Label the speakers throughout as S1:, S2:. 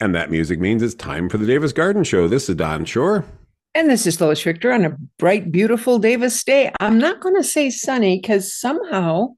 S1: And
S2: that music means it's time for the Davis Garden Show. This is Don Shor.
S3: And this is Lois Richter on a bright, beautiful Davis day. I'm not going to say sunny because somehow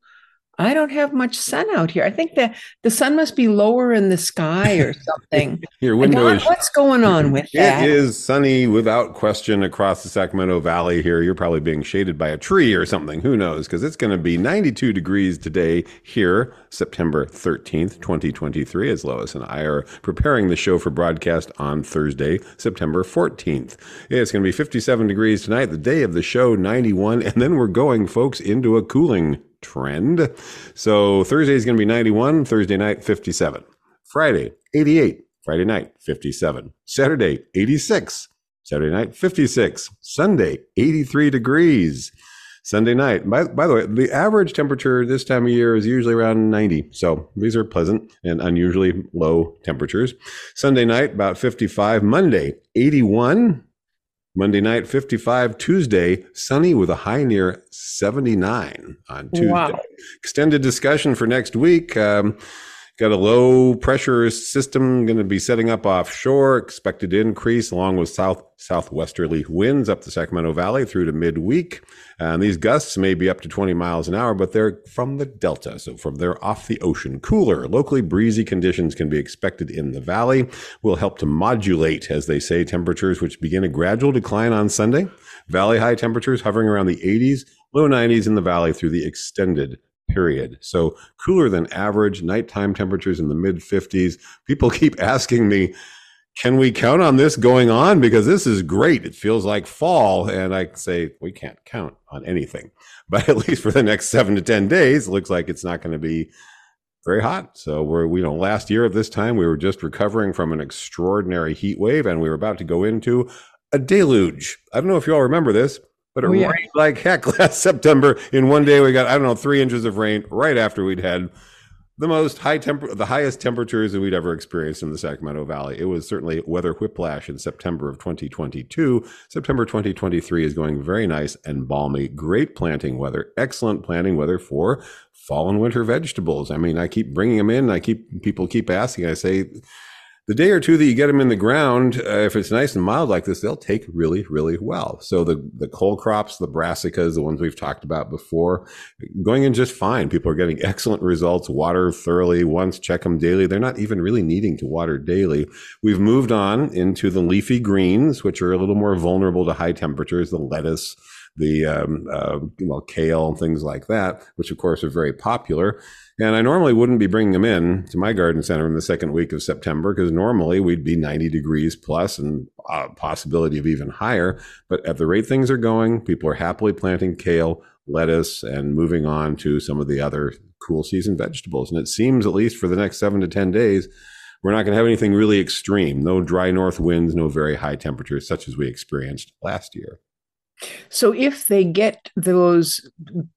S3: I don't have much sun out here. I think that the sun must be lower in the sky or something.
S2: Your window is
S3: what's going on with that?
S2: It is sunny without question across the Sacramento Valley here. You're probably being shaded by a tree or something. Who knows? Because it's going to be 92 degrees today here, September 13th, 2023, as Lois and I are preparing the show for broadcast on Thursday, September 14th. It's going to be 57 degrees tonight, the day of the show, 91. And then we're going, folks, into a cooling trend. So Thursday is going to be 91, Thursday night, 57. Friday, 88. Friday night, 57. Saturday, 86. Saturday night, 56. Sunday, 83 degrees. Sunday night. By, by the way, the average temperature this time of year is usually around 90. So these are pleasant and unusually low temperatures. Sunday night, about 55. Monday, 81. Monday night, 55. Tuesday, sunny with a high near 79 on Tuesday.
S3: Wow.
S2: Extended discussion for next week. Um, got a low pressure system going to be setting up offshore, expected to increase along with south southwesterly winds up the Sacramento Valley through to midweek. And these gusts may be up to 20 miles an hour, but they're from the delta, so from they're off the ocean. Cooler, locally breezy conditions can be expected in the valley. Will help to modulate, as they say, temperatures which begin a gradual decline on Sunday. Valley high temperatures hovering around the 80s, low 90s in the valley through the extended period. So cooler than average, nighttime temperatures in the mid 50s. People keep asking me, can we count on this going on? Because this is great. It feels like fall. And I say, we can't count on anything. But at least for the next seven to 10 days, it looks like it's not going to be very hot. So we're, you know, last year at this time, we were just recovering from an extraordinary heat wave and we were about to go into a deluge. I don't know if you all remember this, but it
S3: Oh, yeah.
S2: rained like heck last September. In one day, we got, I don't know, three inches of rain right after we'd had the most high temper, the highest temperatures that we'd ever experienced in the Sacramento Valley. It was certainly weather whiplash in September of 2022. September 2023 is going very nice and balmy. Great planting weather, excellent planting weather for fall and winter vegetables. I mean, I keep bringing them in. I keep people keep asking. I say, the day or two that you get them in the ground, uh, if it's nice and mild like this, they'll take really, really well. So the the cole crops, the brassicas, the ones we've talked about before, going in just fine. People are getting excellent results. Water thoroughly once, check them daily. They're not even really needing to water daily. We've moved on into the leafy greens, which are a little more vulnerable to high temperatures. The lettuce, the um, uh, well, kale, and things like that, which of course are very popular. And I normally wouldn't be bringing them in to my garden center in the second week of September because normally we'd be 90 degrees plus and possibility of even higher. But at the rate things are going, people are happily planting kale, lettuce, and moving on to some of the other cool season vegetables. And it seems, at least for the next seven to 10 days, we're not going to have anything really extreme. No dry north winds, no very high temperatures, such as we experienced last year.
S3: So if they get those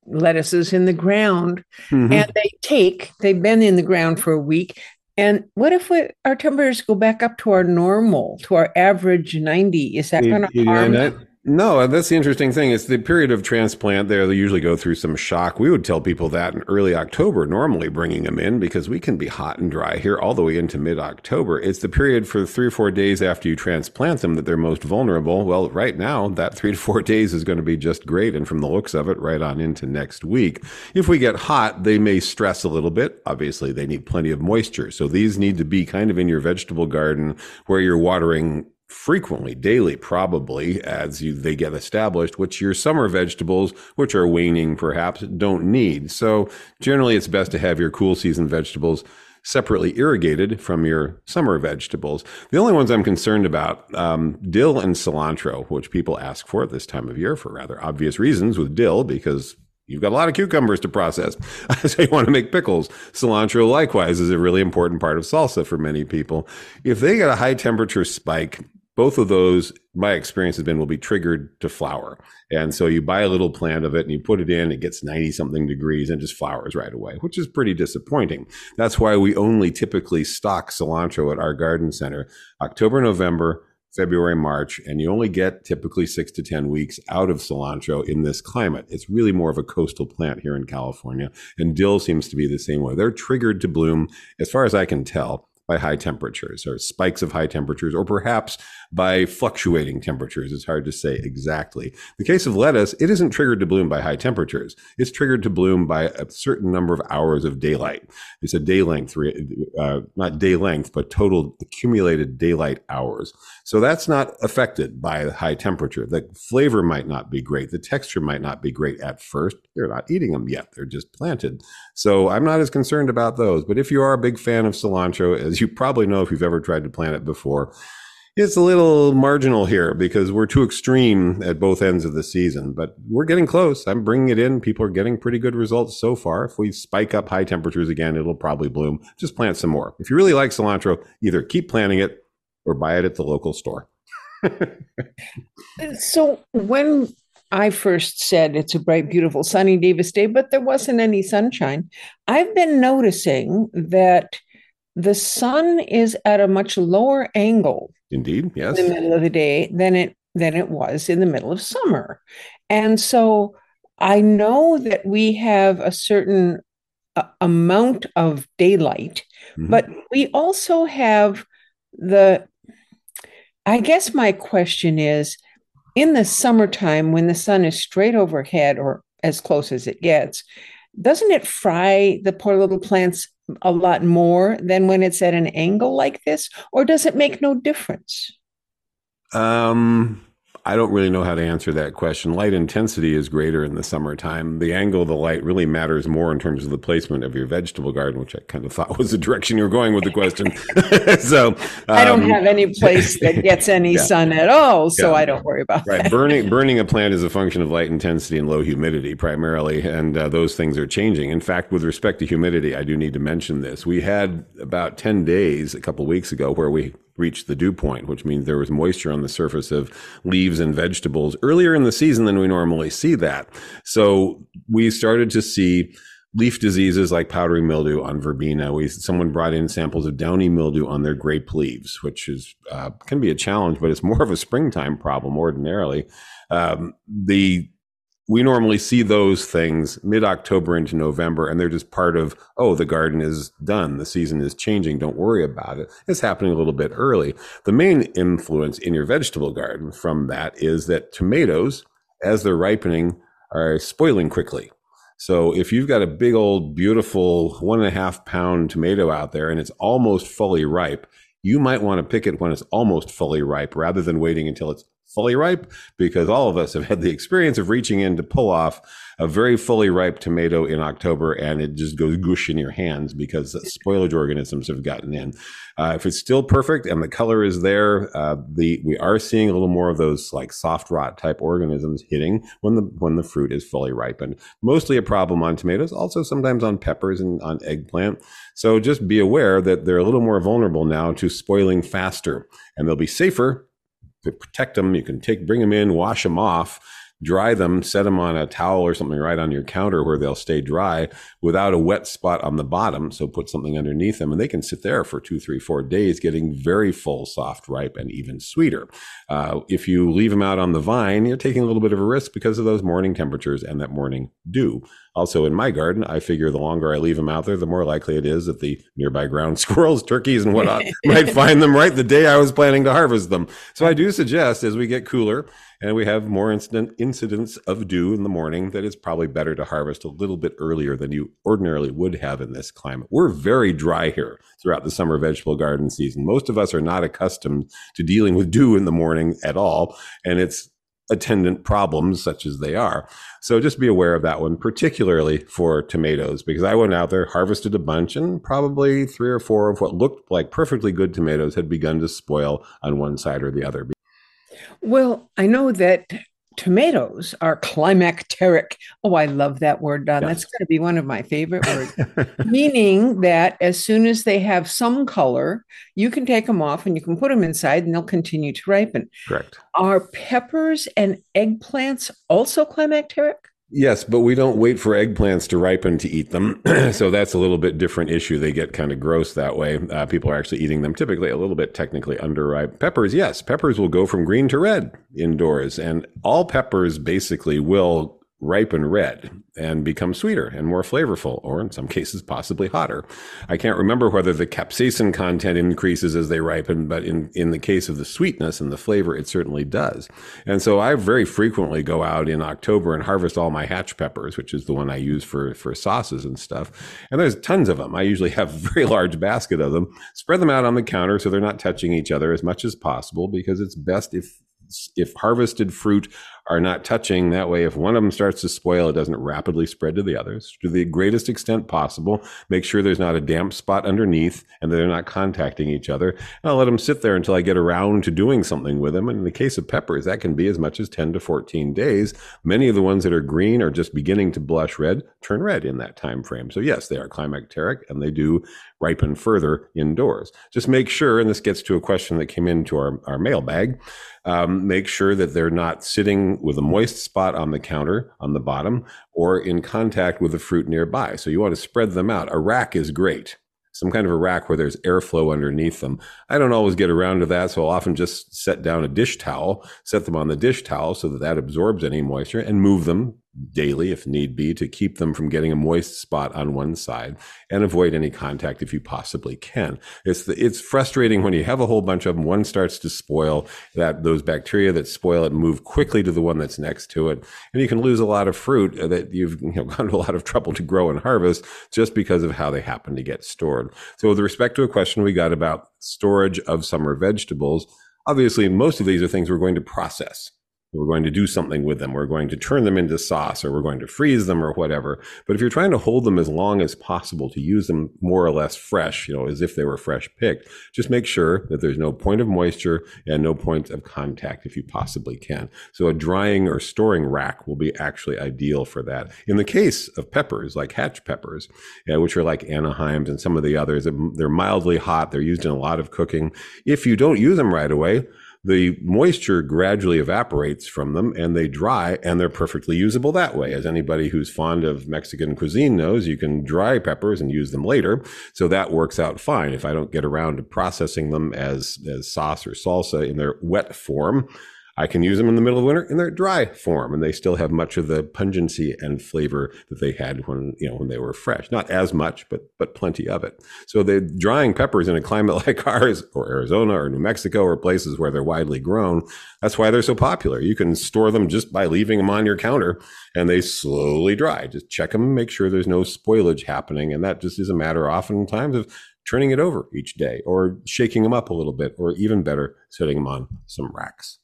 S3: lettuces in the ground
S2: Mhm.
S3: and they take, they've been in the ground for a week. And what if we, our temperatures go back up to our normal, to our average 90? Is that going to harm?
S2: that- No, and that's the interesting thing. It's the period of transplant there. They usually go through some shock. We would tell people that in early October, normally bringing them in because we can be hot and dry here all the way into mid October. It's the period for three or four days after you transplant them that they're most vulnerable. Well, right now, that three to four days is going to be just great. And from the looks of it, right on into next week. If we get hot, they may stress a little bit. Obviously, they need plenty of moisture. So these need to be kind of in your vegetable garden where you're watering frequently, daily, probably as you, they get established, which your summer vegetables, which are waning perhaps, don't need. So generally, it's best to have your cool season vegetables separately irrigated from your summer vegetables. The only ones I'm concerned about, um, dill and cilantro, which people ask for at this time of year for rather obvious reasons with dill, because you've got a lot of cucumbers to process. so you want to make pickles. Cilantro, likewise, is a really important part of salsa for many people. If they get a high temperature spike, both of those, my experience has been, will be triggered to flower. And so you buy a little plant of it and you put it in, it gets 90 something degrees and just flowers right away, which is pretty disappointing. That's why we only typically stock cilantro at our garden center October, November, February, March, and you only get typically six to 10 weeks out of cilantro in this climate. It's really more of a coastal plant here in California, and dill seems to be the same way. They're triggered to bloom, as far as I can tell, by high temperatures or spikes of high temperatures, or perhaps by fluctuating temperatures. It's hard to say exactly. The case of lettuce, it isn't triggered to bloom by high temperatures. It's triggered to bloom by a certain number of hours of daylight. It's a day length, uh, not day length, but total accumulated daylight hours. So that's not affected by high temperature. The flavor might not be great. The texture might not be great at first. They're not eating them yet. They're just planted. So I'm not as concerned about those. But if you are a big fan of cilantro, as you probably know if you've ever tried to plant it before, it's a little marginal here because we're too extreme at both ends of the season, but we're getting close. I'm bringing it in. People are getting pretty good results so far. If we spike up high temperatures again, it'll probably bloom. Just plant some more. If you really like cilantro, either keep planting it or buy it at the local store.
S3: so when I first said it's a bright, beautiful, sunny Davis day, but there wasn't any sunshine, I've been noticing that the sun is at a much lower angle
S2: indeed yes
S3: in the middle of the day than it than it was in the middle of summer and so i know that we have a certain uh, amount of daylight mm-hmm. but we also have the i guess my question is in the summertime when the sun is straight overhead or as close as it gets doesn't it fry the poor little plants a lot more than when it's at an angle like this, or does it make no difference?
S2: Um, I don't really know how to answer that question. Light intensity is greater in the summertime. The angle of the light really matters more in terms of the placement of your vegetable garden, which I kind of thought was the direction you were going with the question. so um,
S3: I don't um, have any place that gets any yeah. sun at all, so yeah. I don't worry about
S2: right.
S3: that.
S2: Burning burning a plant is a function of light intensity and low humidity primarily, and uh, those things are changing. In fact, with respect to humidity, I do need to mention this. We had about ten days a couple weeks ago where we reached the dew point, which means there was moisture on the surface of leaves and vegetables earlier in the season than we normally see that. So we started to see leaf diseases like powdery mildew on verbena. We someone brought in samples of downy mildew on their grape leaves, which is uh, can be a challenge, but it's more of a springtime problem ordinarily. Um, the we normally see those things mid October into November, and they're just part of, oh, the garden is done. The season is changing. Don't worry about it. It's happening a little bit early. The main influence in your vegetable garden from that is that tomatoes, as they're ripening, are spoiling quickly. So if you've got a big old beautiful one and a half pound tomato out there and it's almost fully ripe, you might want to pick it when it's almost fully ripe rather than waiting until it's fully ripe because all of us have had the experience of reaching in to pull off a very fully ripe tomato in October and it just goes goosh in your hands because spoilage organisms have gotten in. Uh, if it's still perfect and the color is there, uh, the we are seeing a little more of those like soft rot type organisms hitting when the when the fruit is fully ripened. Mostly a problem on tomatoes, also sometimes on peppers and on eggplant. So just be aware that they're a little more vulnerable now to spoiling faster, and they'll be safer protect them. You can take, bring them in, wash them off, dry them, set them on a towel or something right on your counter where they'll stay dry without a wet spot on the bottom. So put something underneath them and they can sit there for two, three, four days, getting very full, soft, ripe, and even sweeter. Uh, if you leave them out on the vine, you're taking a little bit of a risk because of those morning temperatures and that morning dew. Also, in my garden, I figure the longer I leave them out there, the more likely it is that the nearby ground squirrels, turkeys, and whatnot might find them right the day I was planning to harvest them. So I do suggest as we get cooler and we have more incident incidents of dew in the morning, that it's probably better to harvest a little bit earlier than you ordinarily would have in this climate. We're very dry here throughout the summer vegetable garden season. Most of us are not accustomed to dealing with dew in the morning at all, and it's attendant problems such as they are. So just be aware of that one, particularly for tomatoes, because I went out there, harvested a bunch, and probably three or four of what looked like perfectly good tomatoes had begun to spoil on one side or the other.
S3: Well, I know that tomatoes are climacteric. Oh, I love that word, Don.
S2: Yes.
S3: That's going to be one of my favorite words. Meaning that as soon as they have some color, you can take them off and you can put them inside and they'll continue to ripen.
S2: Correct.
S3: Are peppers and eggplants also climacteric?
S2: Yes, but we don't wait for eggplants to ripen to eat them. so that's a little bit different issue. They get kind of gross that way. Uh, people are actually eating them typically a little bit technically underripe. Peppers, yes, peppers will go from green to red indoors, and all peppers basically will ripen red and become sweeter and more flavorful, or in some cases, possibly hotter. I can't remember whether the capsaicin content increases as they ripen, but in, in the case of the sweetness and the flavor, it certainly does. And so I very frequently go out in October and harvest all my hatch peppers, which is the one I use for, for sauces and stuff. And there's tons of them. I usually have a very large basket of them, spread them out on the counter so they're not touching each other as much as possible because it's best if if harvested fruit are not touching that way. If one of them starts to spoil it doesn't rapidly spread to the others. To the greatest extent possible make sure there's not a damp spot underneath and they're not contacting each other. And i'll let them sit there until i get around to doing something with them. And in the case of peppers that can be as much as 10 to 14 days. Many of the ones that are green are just beginning to blush red turn red in that time frame. So yes they are climacteric and they do ripen further indoors. Just make sure and this gets to a question that came into our, our mailbag um, make sure that they're not sitting with a moist spot on the counter on the bottom or in contact with the fruit nearby. So you want to spread them out. A rack is great. Some kind of a rack where there's airflow underneath them. I don't always get around to that, so I'll often just set down a dish towel, set them on the dish towel so that that absorbs any moisture, and move them daily if need be to keep them from getting a moist spot on one side and avoid any contact if you possibly can. It's the, it's frustrating when you have a whole bunch of them. One starts to spoil that those bacteria that spoil it move quickly to the one that's next to it, and you can lose a lot of fruit that you've you know gone to a lot of trouble to grow and harvest just because of how they happen to get stored. So, with respect to a question we got about storage of summer vegetables, obviously most of these are things we're going to process. We're going to do something with them. We're going to turn them into sauce or we're going to freeze them or whatever. But if you're trying to hold them as long as possible to use them more or less fresh, you know, as if they were fresh picked, just make sure that there's no point of moisture and no point of contact if you possibly can. So a drying or storing rack will be actually ideal for that. In the case of peppers, like hatch peppers, yeah, which are like Anaheims and some of the others, they're mildly hot. They're used in a lot of cooking. If you don't use them right away, the moisture gradually evaporates from them and they dry and they're perfectly usable that way. As anybody who's fond of Mexican cuisine knows, you can dry peppers and use them later. So that works out fine. If I don't get around to processing them as, as sauce or salsa in their wet form, I can use them in the middle of winter in their dry form, and they still have much of the pungency and flavor that they had when you know when they were fresh. Not as much, but but plenty of it. So the drying peppers in a climate like ours, or Arizona, or New Mexico, or places where they're widely grown, that's why they're so popular. You can store them just by leaving them on your counter, and they slowly dry. Just check them, make sure there's no spoilage happening, and that just is a matter oftentimes of turning it over each day, or shaking them up a little bit, or even better, setting them on some racks.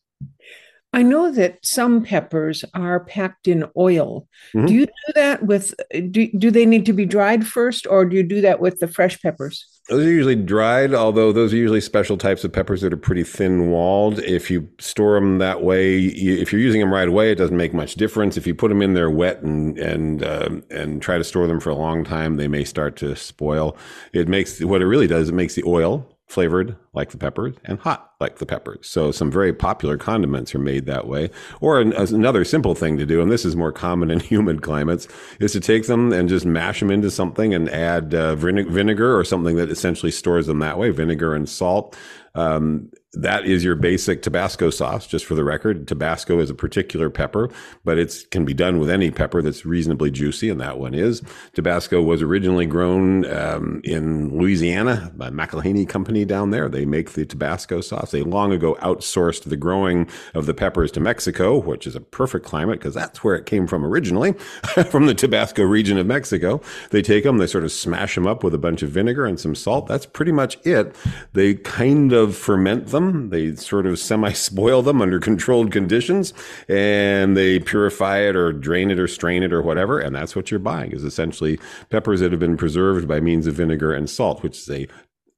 S3: I know that some peppers are packed in oil.
S2: Mhm.
S3: Do you do that with do, do they need to be dried first or do you do that with the fresh peppers?
S2: Those are usually dried, although those are usually special types of peppers that are pretty thin walled. If you store them that way, you, if you're using them right away, it doesn't make much difference. If you put them in there wet and and uh, and try to store them for a long time, they may start to spoil. It makes what it really does. It makes the oil flavored like the peppers and hot like the peppers. So some very popular condiments are made that way. Or an, another simple thing to do, and this is more common in humid climates, is to take them and just mash them into something and add uh, vine- vinegar or something that essentially stores them that way, vinegar and salt. Um, that is your basic Tabasco sauce, just for the record. Tabasco is a particular pepper, but it can be done with any pepper that's reasonably juicy, and that one is. Tabasco was originally grown um, in Louisiana by McIlhenny Company down there. They make the Tabasco sauce. They long ago outsourced the growing of the peppers to Mexico, which is a perfect climate because that's where it came from originally, from the Tabasco region of Mexico. They take them, they sort of smash them up with a bunch of vinegar and some salt. That's pretty much it. They kind of ferment them. They sort of semi spoil them under controlled conditions and they purify it or drain it or strain it or whatever. And that's what you're buying is essentially peppers that have been preserved by means of vinegar and salt, which is a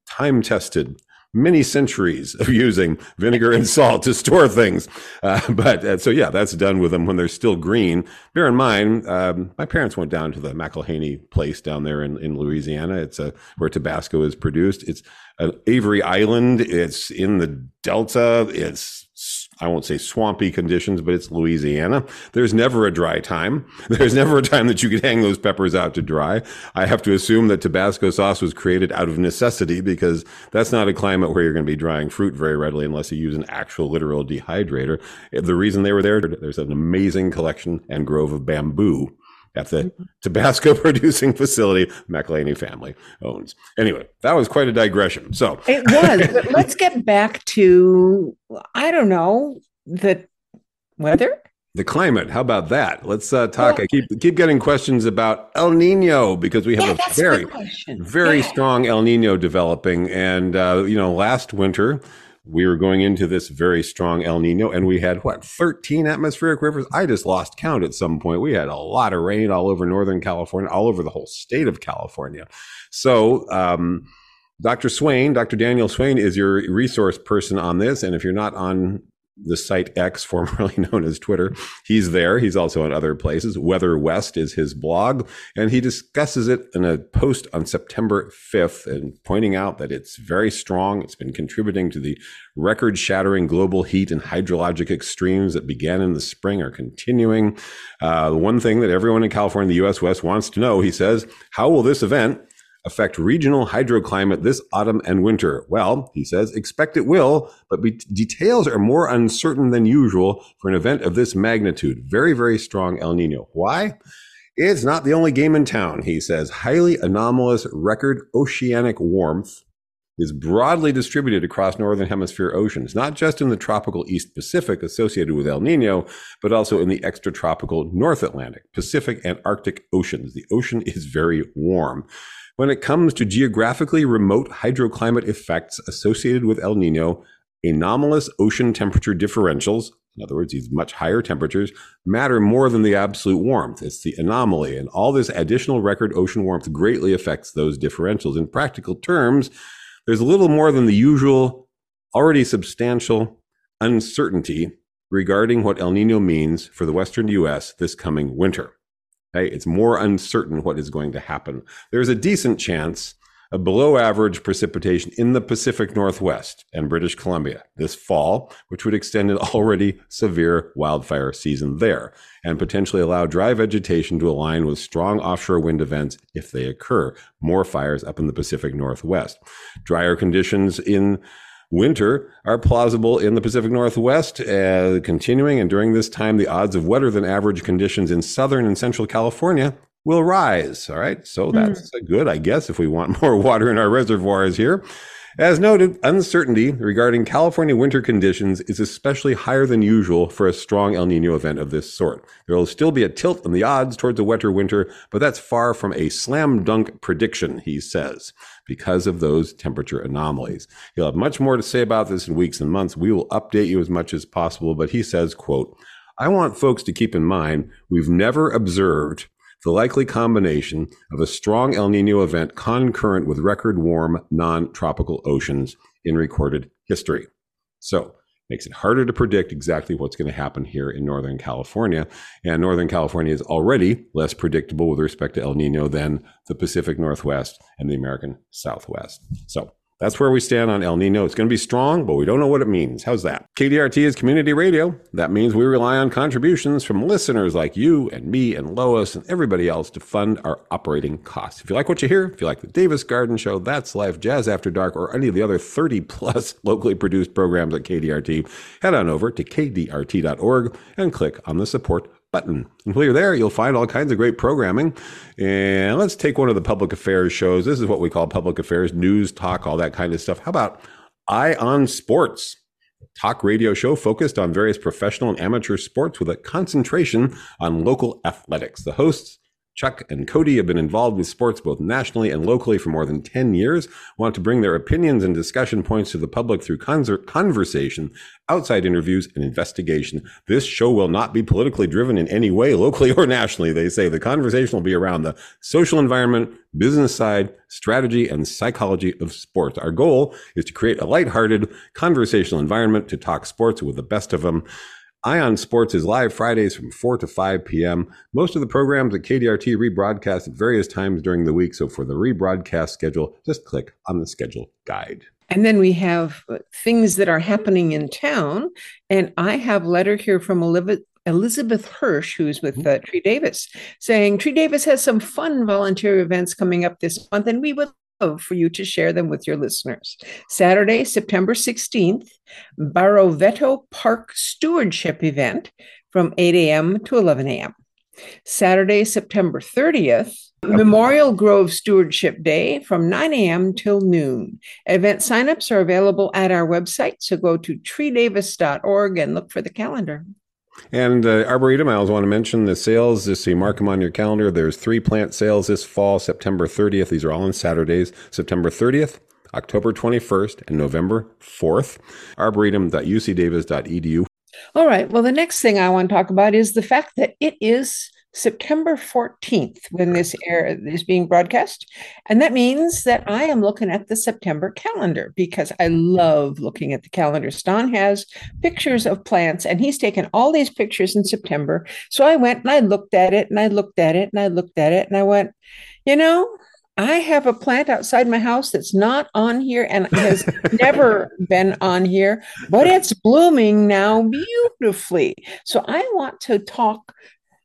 S2: time tested many centuries of using vinegar and salt to store things. Uh, but uh, so, yeah, that's done with them when they're still green. Bear in mind, um, my parents went down to the McIlhenny place down there in, in Louisiana. It's a, where Tabasco is produced. It's an Avery Island. It's in the Delta. It's I won't say swampy conditions, but it's Louisiana. There's never a dry time. There's never a time that you could hang those peppers out to dry. I have to assume that Tabasco sauce was created out of necessity because that's not a climate where you're going to be drying fruit very readily unless you use an actual literal dehydrator. The reason they were there, there's an amazing collection and grove of bamboo at the. Tabasco producing facility McIlhenny family owns. Anyway, that was quite a digression. So
S3: it was, but let's get back to I don't know the weather.
S2: The climate. How about that? Let's uh, talk. Well, I keep keep getting questions about El Nino because we have yeah, a very, very yeah. strong El Nino developing. And uh, you know, last winter we were going into this very strong El Nino, and we had what 13 atmospheric rivers. I just lost count at some point. We had a lot of rain all over Northern California, all over the whole state of California. So, um, Dr. Swain, Dr. Daniel Swain is your resource person on this. And if you're not on the site X, formerly known as Twitter. He's there. He's also on other places. Weather West is his blog, and he discusses it in a post on September 5th and pointing out that it's very strong. It's been contributing to the record shattering global heat and hydrologic extremes that began in the spring are continuing. Uh, the one thing that everyone in California, the US West wants to know, he says, how will this event affect regional hydroclimate this autumn and winter? Well, he says, expect it will, but be- details are more uncertain than usual for an event of this magnitude. Very, very strong El Nino. Why? It's not the only game in town, he says. Highly anomalous record oceanic warmth is broadly distributed across northern hemisphere oceans, not just in the tropical East Pacific associated with El Nino, but also in the extratropical North Atlantic, Pacific, and Arctic oceans. The ocean is very warm. When it comes to geographically remote hydroclimate effects associated with El Nino, anomalous ocean temperature differentials, in other words, these much higher temperatures, matter more than the absolute warmth. It's the anomaly. And all this additional record ocean warmth greatly affects those differentials. In practical terms, there's a little more than the usual, already substantial uncertainty regarding what El Nino means for the Western US this coming winter. Okay? It's more uncertain what is going to happen. There's a decent chance of below average precipitation in the Pacific Northwest and British Columbia this fall, which would extend an already severe wildfire season there and potentially allow dry vegetation to align with strong offshore wind events if they occur. More fires up in the Pacific Northwest. Drier conditions in Winter are plausible in the Pacific Northwest, uh, continuing, and during this time, the odds of wetter than average conditions in southern and central California will rise. All right, so hmm. that's mm. good, I guess, if we want more water in our reservoirs here. As noted, uncertainty regarding California winter conditions is especially higher than usual for a strong El Nino event of this sort. There will still be a tilt in the odds towards a wetter winter, but that's far from a slam dunk prediction, he says, because of those temperature anomalies. He'll have much more to say about this in weeks and months. We will update you as much as possible, but he says, quote, I want folks to keep in mind we've never observed the likely combination of a strong El Nino event concurrent with record warm non-tropical oceans in recorded history. So makes it harder to predict exactly what's going to happen here in Northern California. And Northern California is already less predictable with respect to El Nino than the Pacific Northwest and the American Southwest. So that's where we stand on El Nino. It's going to be strong, but we don't know what it means. How's that? KDRT is community radio. That means we rely on contributions from listeners like you and me and Lois and everybody else to fund our operating costs. If you like what you hear, if you like the Davis Garden Show, That's Life, Jazz After Dark, or any of the other 30 plus locally produced programs at KDRT, head on over to kdrt.org and click on the support button. And while you're there, you'll find all kinds of great programming. And let's take one of the public affairs shows. This is what we call public affairs, news, talk, all that kind of stuff. How about Eye on Sports? Talk radio show focused on various professional and amateur sports with a concentration on local athletics. The hosts Chuck and Cody have been involved with sports both nationally and locally for more than 10 years, want to bring their opinions and discussion points to the public through conversation, outside interviews, and investigation. This show will not be politically driven in any way, locally or nationally. They say the conversation will be around the social environment, business side, strategy, and psychology of sports. Our goal is to create a lighthearted conversational environment to talk sports with the best of them. Eye on Sports is live Fridays from 4 to 5 p.m. Most of the programs at KDRT rebroadcast at various times during the week. So for the rebroadcast schedule, just click on the schedule guide.
S3: And then we have uh, things that are happening in town. And I have a letter here from Elizabeth Hirsch, who's with mm-hmm. uh, Tree Davis, saying Tree Davis has some fun volunteer events coming up this month, and we would for you to share them with your listeners. Saturday, September 16th, Barrovetto Park Stewardship event from 8 a.m. to 11 a.m. Saturday, September 30th, Memorial Grove Stewardship Day from 9 a.m. till noon. Event signups are available at our website, so go to treedavis.org and look for the calendar.
S2: And uh, Arboretum, I also want to mention the sales. Just so you mark them on your calendar. There's three plant sales this fall, September 30th. These are all on Saturdays. September 30th, October 21st, and November 4th. Arboretum.ucdavis.edu.
S3: All right. Well, the next thing I want to talk about is the fact that it is September 14th when this air is being broadcast. And that means that I am looking at the September calendar because I love looking at the calendar. Stan has pictures of plants and he's taken all these pictures in September. So I went and I looked at it and I looked at it and I looked at it and I went, you know, I have a plant outside my house that's not on here and has never been on here, but it's blooming now beautifully. So I want to talk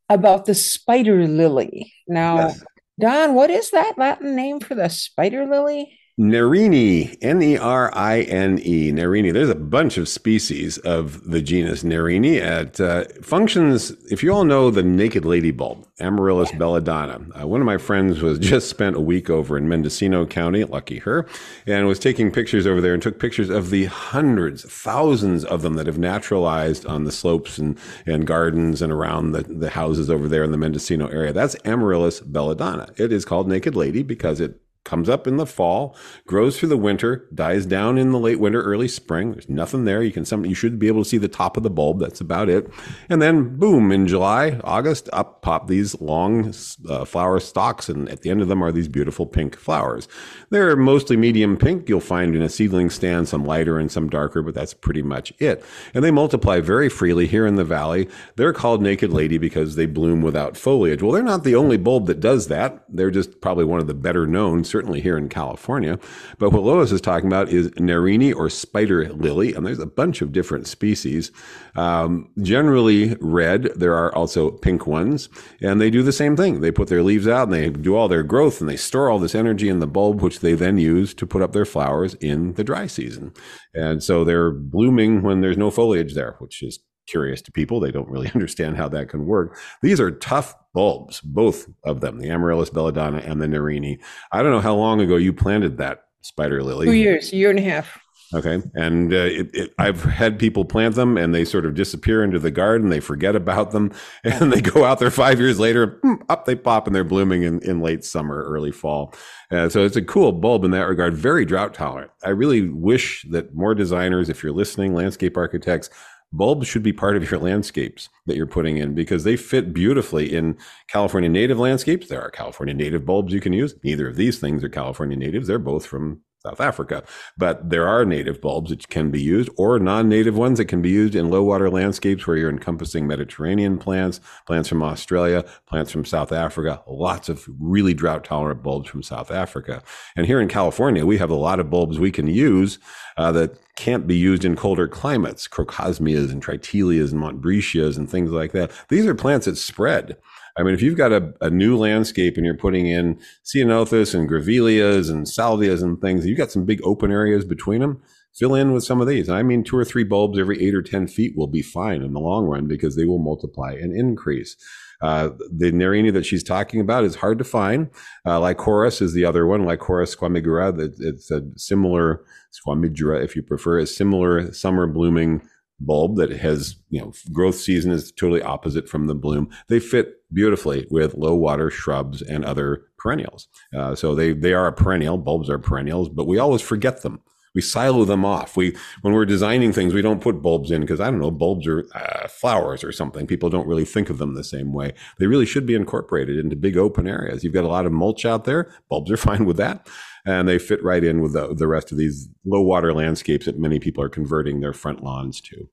S3: about the spider lily. Now, yes. Don, what is that Latin name for the spider lily?
S2: Nerine, N E R I N E, Nerine. There's a bunch of species of the genus Nerine. It uh, functions, if you all know the naked lady bulb, Amaryllis belladonna. Uh, one of my friends was just spent a week over in Mendocino County, lucky her, and was taking pictures over there and took pictures of the hundreds, thousands of them that have naturalized on the slopes and, and gardens and around the, the houses over there in the Mendocino area. That's Amaryllis belladonna. It is called naked lady because it comes up in the fall, grows through the winter, dies down in the late winter, early spring. There's nothing there. You can some you should be able to see the top of the bulb. That's about it. And then boom, in July, August, up pop these long uh, flower stalks, and at the end of them are these beautiful pink flowers. They're mostly medium pink. You'll find in a seedling stand some lighter and some darker, but that's pretty much it. And they multiply very freely here in the valley. They're called naked lady because they bloom without foliage. Well, they're not the only bulb that does that. They're just probably one of the better known certainly here in California. But what Lois is talking about is Nerine or spider lily, and there's a bunch of different species. Um, generally red. There are also pink ones, and they do the same thing. They put their leaves out and they do all their growth and they store all this energy in the bulb, which they then use to put up their flowers in the dry season. And so they're blooming when there's no foliage there, which is curious to people. They don't really understand how that can work. These are tough bulbs, both of them, the Amaryllis belladonna and the Nerine. I don't know how long ago you planted that spider lily.
S3: Two years, year and a half.
S2: Okay, and uh, it, it, I've had people plant them, and they sort of disappear into the garden. They forget about them, and they go out there five years later. Hmm, up they pop, and they're blooming in, in late summer, early fall. Uh, so it's a cool bulb in that regard. Very drought tolerant. I really wish that more designers, if you're listening, landscape architects, bulbs should be part of your landscapes that you're putting in because they fit beautifully in California native landscapes. There are California native bulbs you can use. Neither of these things are California natives. They're both from South Africa. But there are native bulbs that can be used or non-native ones that can be used in low water landscapes where you're encompassing Mediterranean plants, plants from Australia, plants from South Africa, lots of really drought tolerant bulbs from South Africa. And here in California, we have a lot of bulbs we can use uh, that can't be used in colder climates, crocosmias and triteleias and montbretias and things like that. These are plants that spread. I mean, if you've got a, a new landscape and you're putting in ceanothus and grevilleas and salvias and things, you've got some big open areas between them. Fill in with some of these. I mean, two or three bulbs every eight or 10 feet will be fine in the long run because they will multiply and increase. Uh, the Nerine that she's talking about is hard to find. Uh, Lycoris is the other one, Lycoris squamigera. It's a similar, squamigera if you prefer, a similar summer blooming bulb that has, you know, growth season is totally opposite from the bloom. They fit beautifully with low water shrubs and other perennials. Uh, so they, they are a perennial. Bulbs are perennials, but we always forget them we silo them off. We when we're designing things, we don't put bulbs in because I don't know, bulbs are uh, flowers or something. People don't really think of them the same way. They really should be incorporated into big open areas. You've got a lot of mulch out there. Bulbs are fine with that, and they fit right in with the, the rest of these low water landscapes that many people are converting their front lawns to.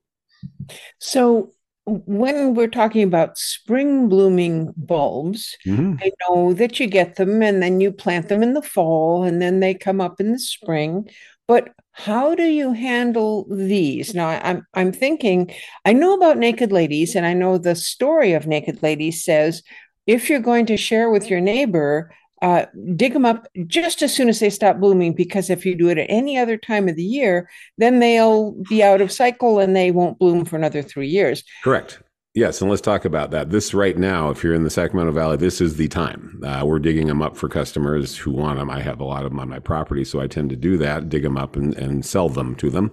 S3: So when we're talking about spring blooming bulbs, mm-hmm. I know that you get them and then you plant them in the fall and then they come up in the spring. But how do you handle these? Now, I'm I'm thinking. I know about naked ladies, and I know the story of naked ladies says if you're going to share with your neighbor, uh, dig them up just as soon as they stop blooming, because if you do it at any other time of the year, then they'll be out of cycle and they won't bloom for another three years.
S2: Correct. Yes, and let's talk about that. This right now, if you're in the Sacramento Valley, this is the time. Uh, we're digging them up for customers who want them. I have a lot of them on my property, so I tend to do that, dig them up and, and sell them to them.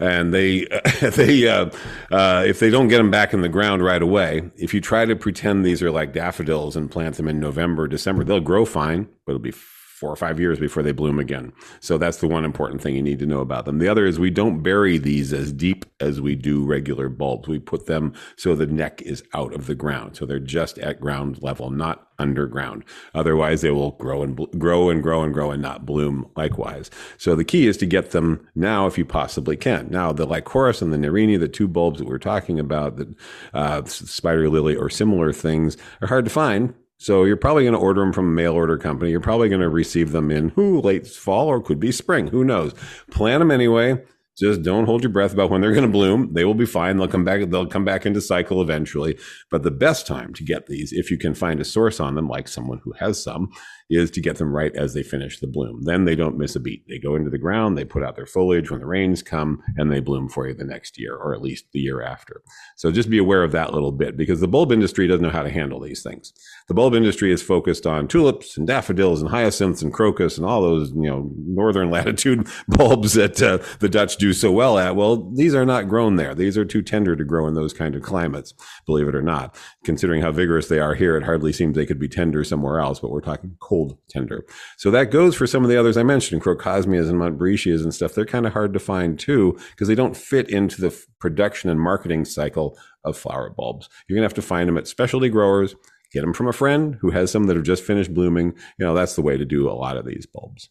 S2: And they, they, uh, uh, if they don't get them back in the ground right away, if you try to pretend these are like daffodils and plant them in November, December, they'll grow fine, but it'll be four or five years before they bloom again. So that's the one important thing you need to know about them. The other is we don't bury these as deep as we do regular bulbs. We put them so the neck is out of the ground. So they're just at ground level, not underground. Otherwise, they will grow and grow and grow and grow and not bloom likewise. So the key is to get them now if you possibly can. Now, the Lycoris and the Nerine, the two bulbs that we're talking about, the uh, spider lily or similar things, are hard to find so you're probably going to order them from a mail order company. You're probably going to receive them in who late fall or could be spring. Who knows? Plant them anyway. Just don't hold your breath about when they're going to bloom. They will be fine. They'll come back. They'll come back into cycle eventually. But the best time to get these, if you can find a source on them, like someone who has some, is to get them right as they finish the bloom. Then they don't miss a beat. They go into the ground, they put out their foliage when the rains come, and they bloom for you the next year, or at least the year after. So just be aware of that little bit because the bulb industry doesn't know how to handle these things. The bulb industry is focused on tulips and daffodils and hyacinths and crocus and all those, you know, northern latitude bulbs that uh, the Dutch do so well at. Well, these are not grown there. These are too tender to grow in those kind of climates, believe it or not. Considering how vigorous they are here, it hardly seems they could be tender somewhere else, but we're talking cold tender. So that goes for some of the others I mentioned, Crocosmias and Montbretias and stuff. They're kind of hard to find too because they don't fit into the production and marketing cycle of flower bulbs. You're going to have to find them at specialty growers, get them from a friend who has some that have just finished blooming. You know, that's the way to do a lot of these bulbs.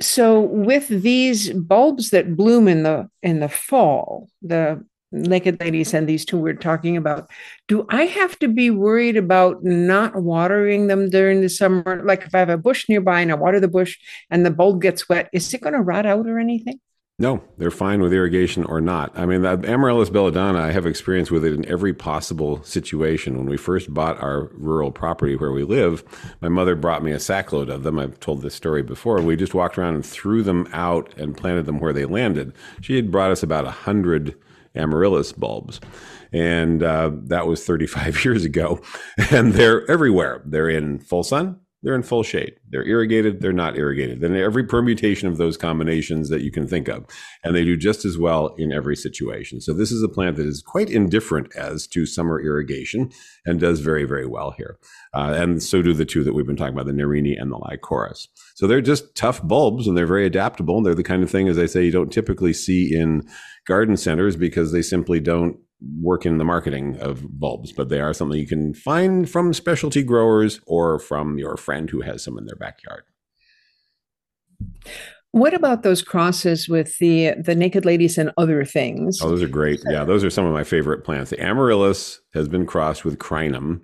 S3: So with these bulbs that bloom in the in the fall, the naked ladies and these two we're talking about do i have to be worried about not watering them during the summer like if i have a bush nearby and i water the bush and the bulb gets wet is it going to rot out or anything
S2: no, they're fine with irrigation or not. I mean, that Amaryllis belladonna, I have experience with it in every possible situation. When we first bought our rural property where we live, my mother brought me a sackload of them. I've told this story before. We just walked around and threw them out and planted them where they landed. She had brought us about a hundred amaryllis bulbs. And uh, that was 35 years ago. And they're everywhere. They're in full sun, they're in full shade. They're irrigated, they're not irrigated. Then every permutation of those combinations that you can think of. And they do just as well in every situation. So this is a plant that is quite indifferent as to summer irrigation and does very, very well here. Uh, and so do the two that we've been talking about, the Nerine and the Lycoris. So they're just tough bulbs and they're very adaptable. And They're the kind of thing, as I say, you don't typically see in garden centers because they simply don't work in the marketing of bulbs, but they are something you can find from specialty growers or from your friend who has some in their backyard.
S3: What about those crosses with the the naked ladies and other things?
S2: Oh, those are great. Yeah, those are some of my favorite plants. The amaryllis has been crossed with crinum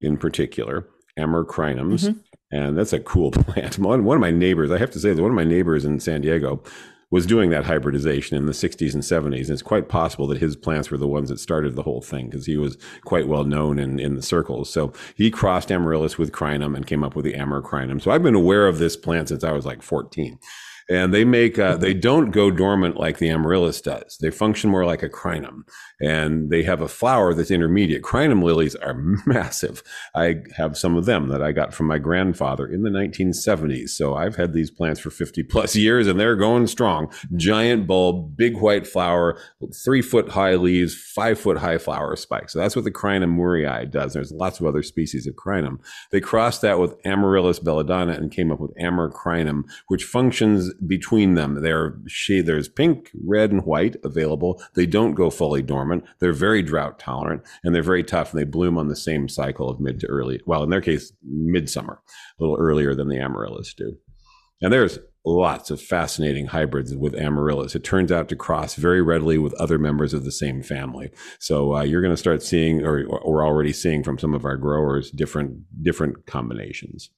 S2: in particular, Amarcrinums. Mm-hmm. And that's a cool plant. One, one of my neighbors, I have to say, one of my neighbors in San Diego was doing that hybridization in the 60s and 70s. And it's quite possible that his plants were the ones that started the whole thing because he was quite well known in, in the circles. So he crossed amaryllis with crinum and came up with the amarcrinum. So I've been aware of this plant since I was like 14. And they make uh, they don't go dormant like the amaryllis does. They function more like a crinum, and they have a flower that's intermediate. Crinum lilies are massive. I have some of them that I got from my grandfather in the 1970s. So I've had these plants for 50 plus years, and they're going strong. Giant bulb, big white flower, three foot high leaves, five foot high flower spikes. So that's what the Crinum moorei does. There's lots of other species of Crinum. They crossed that with Amaryllis belladonna and came up with Amarcrinum, which functions between them. They're there's pink, red, and white available. They don't go fully dormant. They're very drought tolerant and they're very tough and they bloom on the same cycle of mid to early. Well, in their case, midsummer, a little earlier than the amaryllis do. And there's lots of fascinating hybrids with amaryllis. It turns out to cross very readily with other members of the same family. So uh, you're going to start seeing, or we're already seeing from some of our growers, different different combinations.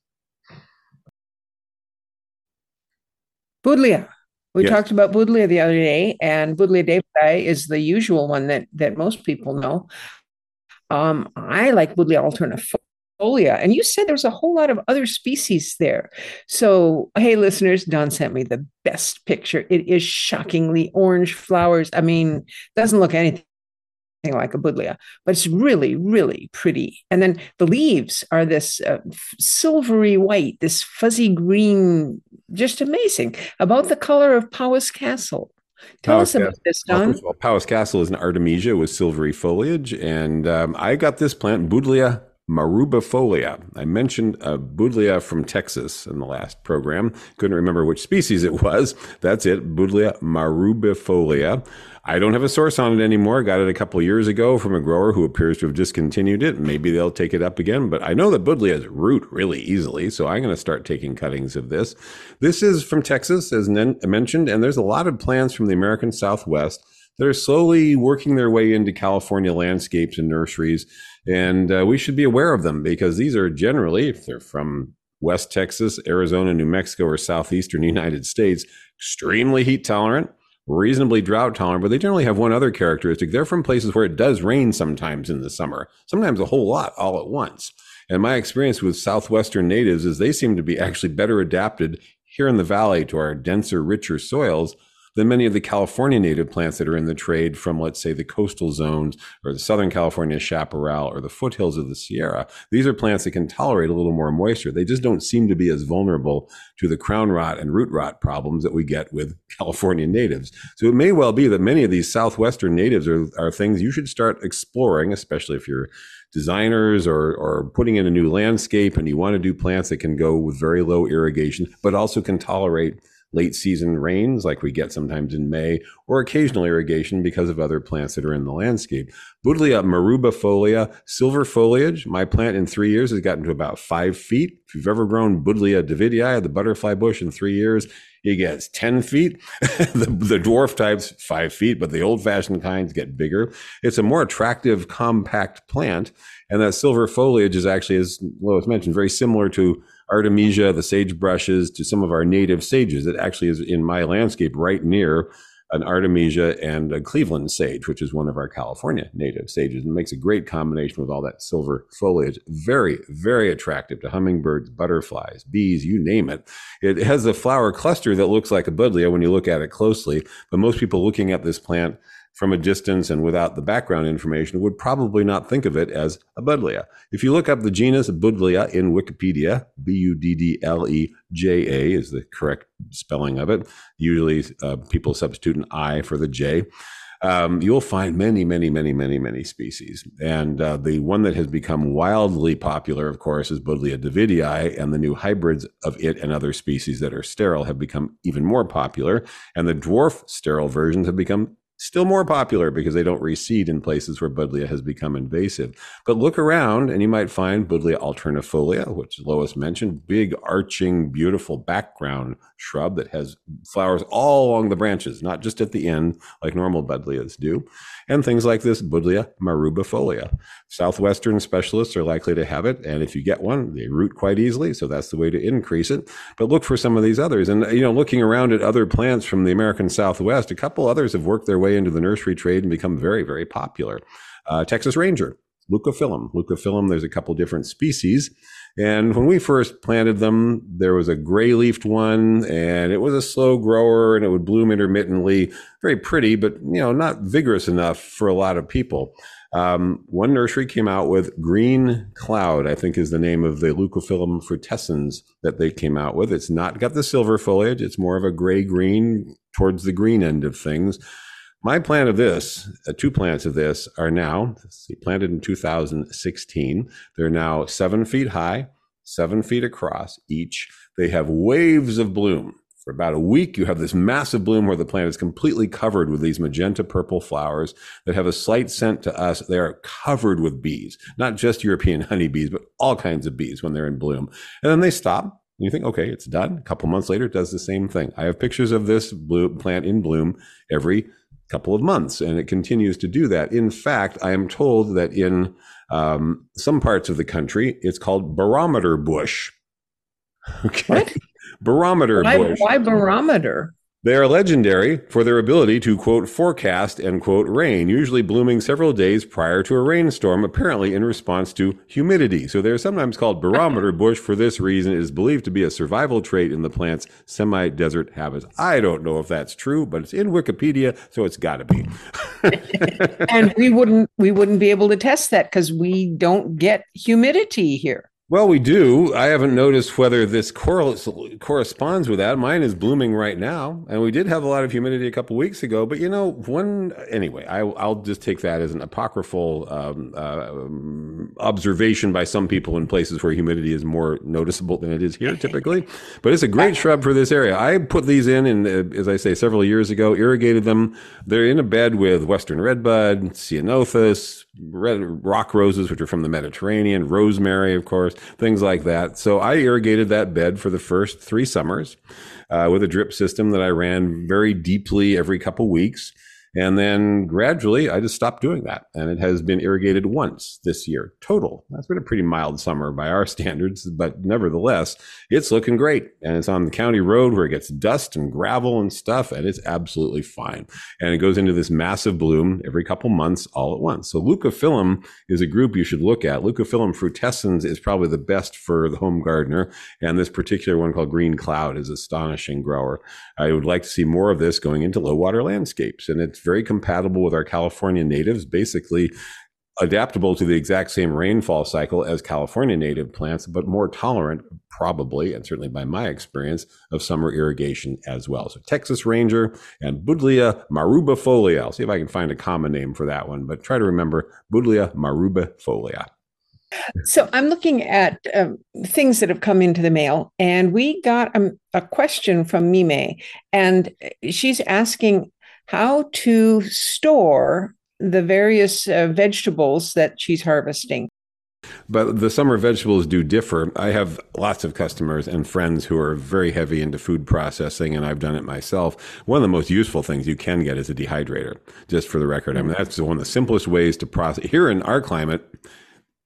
S3: Buddleia. We talked about Buddleia the other day, and Buddleia davidii is the usual one that that most people know. Um, I like Buddleia alternifolia, and you said there's a whole lot of other species there. So, hey, listeners, Don sent me the best picture. It is shockingly orange flowers. I mean, doesn't look anything like a Buddleia, but it's really, really pretty. And then the leaves are this uh, silvery white, this fuzzy green, just amazing. About the color of Powis Castle. Tell
S2: Powis
S3: us about
S2: Castle.
S3: this, Don.
S2: Powis Castle is an artemisia with silvery foliage, and um, I got this plant, Buddleia marrubiifolia. I mentioned uh, a Buddleia from Texas in the last program. Couldn't remember which species it was. That's it, Buddleia marrubiifolia. I don't have a source on it anymore. Got it a couple years ago from a grower who appears to have discontinued it. Maybe they'll take it up again, but I know that Buddleias root really easily, so I'm going to start taking cuttings of this. This is from Texas, as mentioned, and there's a lot of plants from the American Southwest that are slowly working their way into California landscapes and nurseries. And uh, we should be aware of them because these are generally, if they're from West Texas, Arizona, New Mexico, or Southeastern United States, extremely heat tolerant, reasonably drought tolerant, but they generally have one other characteristic. They're from places where it does rain sometimes in the summer, sometimes a whole lot all at once. And my experience with Southwestern natives is they seem to be actually better adapted here in the valley to our denser, richer soils than many of the California native plants that are in the trade from, let's say, the coastal zones or the Southern California chaparral or the foothills of the Sierra. These are plants that can tolerate a little more moisture. They just don't seem to be as vulnerable to the crown rot and root rot problems that we get with California natives. So it may well be that many of these Southwestern natives are, are things you should start exploring, especially if you're designers or, or putting in a new landscape and you want to do plants that can go with very low irrigation, but also can tolerate late season rains like we get sometimes in May, or occasional irrigation because of other plants that are in the landscape. Buddleia marrubiifolia, silver foliage. My plant in three years has gotten to about five feet. If you've ever grown Buddleia davidii, the butterfly bush, in three years, it gets 10 feet. the, the dwarf types, five feet, but the old fashioned kinds get bigger. It's a more attractive, compact plant. And that silver foliage is actually, as Lois mentioned, very similar to Artemisia, the sagebrushes, to some of our native sages. It actually is in my landscape right near an Artemisia and a Cleveland sage, which is one of our California native sages. And makes a great combination with all that silver foliage. Very, very attractive to hummingbirds, butterflies, bees, you name it. It has a flower cluster that looks like a buddleia when you look at it closely. But most people looking at this plant from a distance and without the background information would probably not think of it as a buddleia. If you look up the genus Buddleia in Wikipedia, B U D D L E J A is the correct spelling of it. Usually uh, people substitute an I for the J. Um, you'll find many, many, many, many, many species. And uh, the one that has become wildly popular, of course, is Buddleia davidii, and the new hybrids of it and other species that are sterile have become even more popular. And the dwarf sterile versions have become still more popular because they don't reseed in places where Buddleia has become invasive. But look around and you might find Buddleia alternifolia, which Lois mentioned, big arching, beautiful background shrub that has flowers all along the branches, not just at the end like normal Buddleias do. And things like this Buddleia marrubiifolia. Southwestern specialists are likely to have it. And if you get one, they root quite easily. So that's the way to increase it. But look for some of these others. And, you know, looking around at other plants from the American Southwest, a couple others have worked their way into the nursery trade and become very, very popular. Uh, Texas Ranger Leucophyllum. Leucophyllum, there's a couple different species. And when we first planted them, there was a gray leafed one and it was a slow grower and it would bloom intermittently. Very pretty, but you know, not vigorous enough for a lot of people. Um, one nursery came out with Green Cloud, I think is the name of the Leucophyllum frutescens that they came out with. It's not got the silver foliage, it's more of a gray green towards the green end of things. My plant of this, uh, two plants of this, are now see, planted in 2016. They're now seven feet high, seven feet across each. They have waves of bloom. For about a week, you have this massive bloom where the plant is completely covered with these magenta purple flowers that have a slight scent to us. They are covered with bees, not just European honeybees, but all kinds of bees when they're in bloom. And then they stop. You think, okay, it's done. A couple months later, it does the same thing. I have pictures of this blue plant in bloom every couple of months, and it continues to do that. In fact, I am told that in um, some parts of the country, it's called barometer bush.
S3: Okay. What?
S2: barometer
S3: why,
S2: bush.
S3: Why barometer?
S2: They are legendary for their ability to quote forecast and quote rain, usually blooming several days prior to a rainstorm, apparently in response to humidity. So they're sometimes called barometer bush for this reason. It is believed to be a survival trait in the plant's semi-desert habits. I don't know if that's true, but it's in Wikipedia, so it's got to be.
S3: and we wouldn't we wouldn't be able to test that because we don't get humidity here.
S2: Well, we do. I haven't noticed whether this corresponds with that. Mine is blooming right now, and we did have a lot of humidity a couple weeks ago. But you know, one anyway, I, will just take that as an apocryphal um, uh, observation by some people in places where humidity is more noticeable than it is here typically. But it's a great shrub for this area. I put these in, and uh, as I say, several years ago, irrigated them. They're in a bed with western redbud, ceanothus, rock roses, which are from the Mediterranean, rosemary, of course, things like that. So I irrigated that bed for the first three summers uh, with a drip system that I ran very deeply every couple weeks. And then gradually, I just stopped doing that. And it has been irrigated once this year total. That's been a pretty mild summer by our standards, but nevertheless, it's looking great. And it's on the county road where it gets dust and gravel and stuff, and it's absolutely fine. And it goes into this massive bloom every couple months all at once. So Leucophyllum is a group you should look at. Leucophyllum frutescens is probably the best for the home gardener. And this particular one called Green Cloud is astonishing grower. I would like to see more of this going into low water landscapes. And it's very compatible with our California natives, basically adaptable to the exact same rainfall cycle as California native plants, but more tolerant, probably, and certainly by my experience, of summer irrigation as well. So Texas Ranger and Buddleia marrubiifolia. I'll see if I can find a common name for that one, but try to remember Buddleia marrubiifolia.
S3: So I'm looking at um, things that have come into the mail, and we got um, a question from Mime, and she's asking how to store the various uh, vegetables that she's harvesting.
S2: But the summer vegetables do differ. I have lots of customers and friends who are very heavy into food processing, and I've done it myself. One of the most useful things you can get is a dehydrator, just for the record. I mean, that's one of the simplest ways to process. Here in our climate,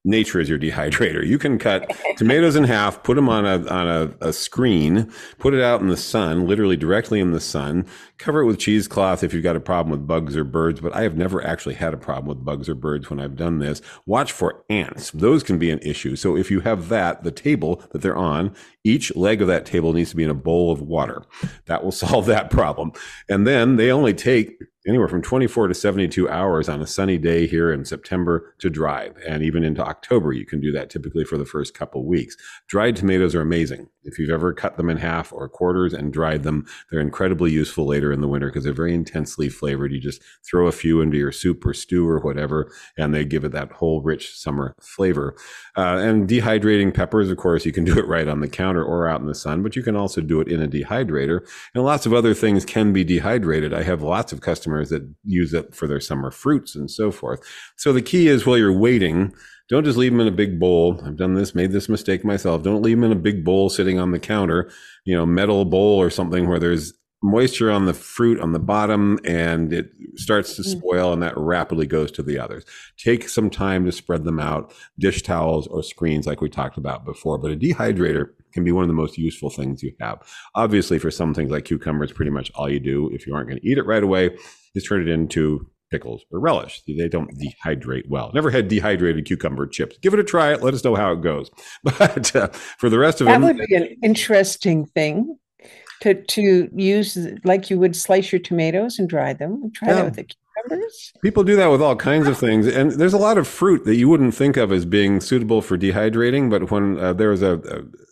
S2: nature is your dehydrator. You can cut tomatoes in half, put them on a on a, a, screen, put it out in the sun, literally directly in the sun. Cover it with cheesecloth if you've got a problem with bugs or birds. But I have never actually had a problem with bugs or birds when I've done this. Watch for ants; those can be an issue. So if you have that, the table that they're on, each leg of that table needs to be in a bowl of water. That will solve that problem. And then they only take anywhere from 24 to 72 hours on a sunny day here in September to dry. And even into October, you can do that typically for the first couple weeks. Dried tomatoes are amazing. If you've ever cut them in half or quarters and dried them, they're incredibly useful later in the winter because they're very intensely flavored. You just throw a few into your soup or stew or whatever, and they give it that whole rich summer flavor. Uh, and dehydrating peppers, of course, you can do it right on the counter or out in the sun, but you can also do it in a dehydrator. And lots of other things can be dehydrated. I have lots of customers that use it for their summer fruits and so forth. So the key is while you're waiting, don't just leave them in a big bowl. I've done this, made this mistake myself. Don't leave them in a big bowl sitting on the counter, you know, metal bowl or something where there's moisture on the fruit on the bottom and it starts to mm. spoil and that rapidly goes to the others. Take some time to spread them out, dish towels or screens like we talked about before, but a dehydrator can be one of the most useful things you have. Obviously for some things like cucumbers, pretty much all you do if you aren't going to eat it right away is turn it into pickles or relish. They don't dehydrate well. Never had dehydrated cucumber chips. Give it a try. Let us know how it goes. But uh, for the rest of
S3: That
S2: it, that
S3: would be an interesting thing to to use like you would slice your tomatoes and dry them. Try
S2: Yeah.
S3: that with the cucumbers.
S2: People do that with all kinds of things, and there's a lot of fruit that you wouldn't think of as being suitable for dehydrating. But when uh, there was a,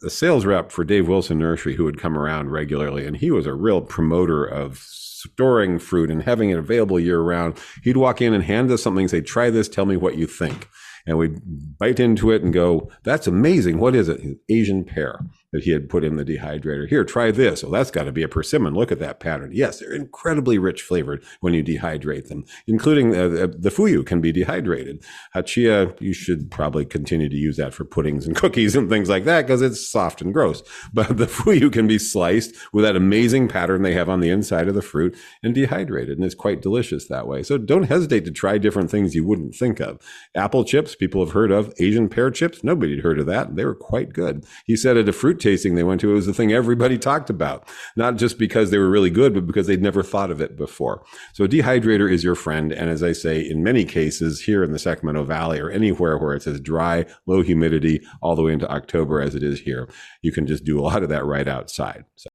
S2: a, a sales rep for Dave Wilson Nursery who would come around regularly, and he was a real promoter of storing fruit and having it available year round, he'd walk in and hand us something and say, "Try this. Tell me what you think." And we'd bite into it and go, "That's amazing. What is it?" Asian pear that he had put in the dehydrator. Here, try this. Oh, that's got to be a persimmon. Look at that pattern. Yes, they're incredibly rich flavored when you dehydrate them, including uh, the, the fuyu can be dehydrated. Hachiya, you should probably continue to use that for puddings and cookies and things like that because it's soft and gross. But the fuyu can be sliced with that amazing pattern they have on the inside of the fruit and dehydrated, and it's quite delicious that way. So don't hesitate to try different things you wouldn't think of. Apple chips, people have heard of. Asian pear chips, nobody had heard of that. They were quite good. He said at a fruit tasting they went to, it was the thing everybody talked about, not just because they were really good, but because they'd never thought of it before. So a dehydrator is your friend. And as I say, in many cases here in the Sacramento Valley or anywhere where it's as dry, low humidity, all the way into October as it is here, you can just do a lot of that right outside. So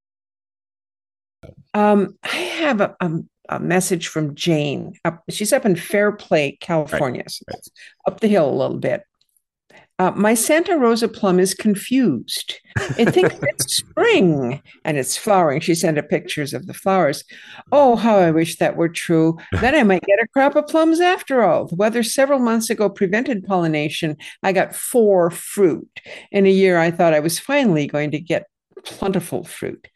S3: Um, I have a, a, a message from Jane. Up, she's up in Fair Play, California, so
S2: right.
S3: up the hill a little bit. Uh, my Santa Rosa plum is confused. It thinks it's spring and it's flowering. She sent her pictures of the flowers. Oh, how I wish that were true. Then I might get a crop of plums after all. The weather several months ago prevented pollination. I got four fruit. In a year, I thought I was finally going to get plentiful fruit.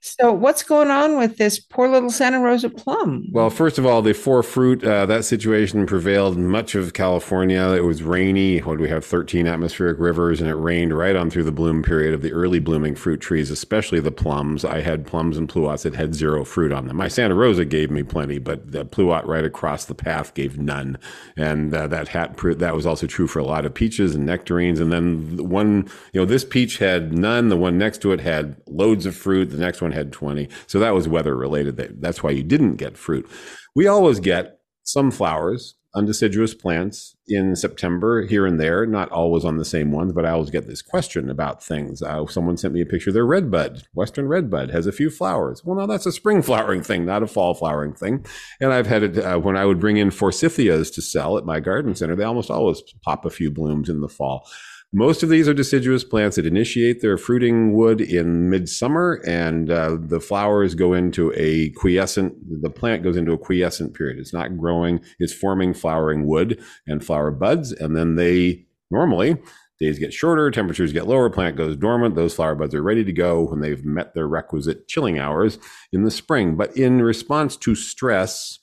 S3: So, what's going on with this poor little Santa Rosa plum?
S2: Well, first of all, the four fruit, uh, that situation prevailed much of California. It was rainy. What we have 13 atmospheric rivers, and it rained right on through the bloom period of the early blooming fruit trees, especially the plums. I had plums and pluots that had zero fruit on them. My Santa Rosa gave me plenty, but the pluot right across the path gave none. And uh, that hat that was also true for a lot of peaches and nectarines. And then the one, you know, this peach had none. The one next to it had loads of fruit. The next one had 20. So that was weather related. That- That's why you didn't get fruit. We always get some flowers, undeciduous plants in September here and there, not always on the same ones, but I always get this question about things. Uh, someone sent me a picture of their redbud. Western redbud has a few flowers. Well, no, that's a spring flowering thing, not a fall flowering thing. And I've had it uh, when I would bring in forsythias to sell at my garden center, they almost always pop a few blooms in the fall. Most of these are deciduous plants that initiate their fruiting wood in midsummer, and uh, the flowers go into a quiescent. The plant goes into a quiescent period. It's not growing; it's forming flowering wood and flower buds, and then they normally days get shorter, temperatures get lower, plant goes dormant. Those flower buds are ready to go when they've met their requisite chilling hours in the spring. But in response to stress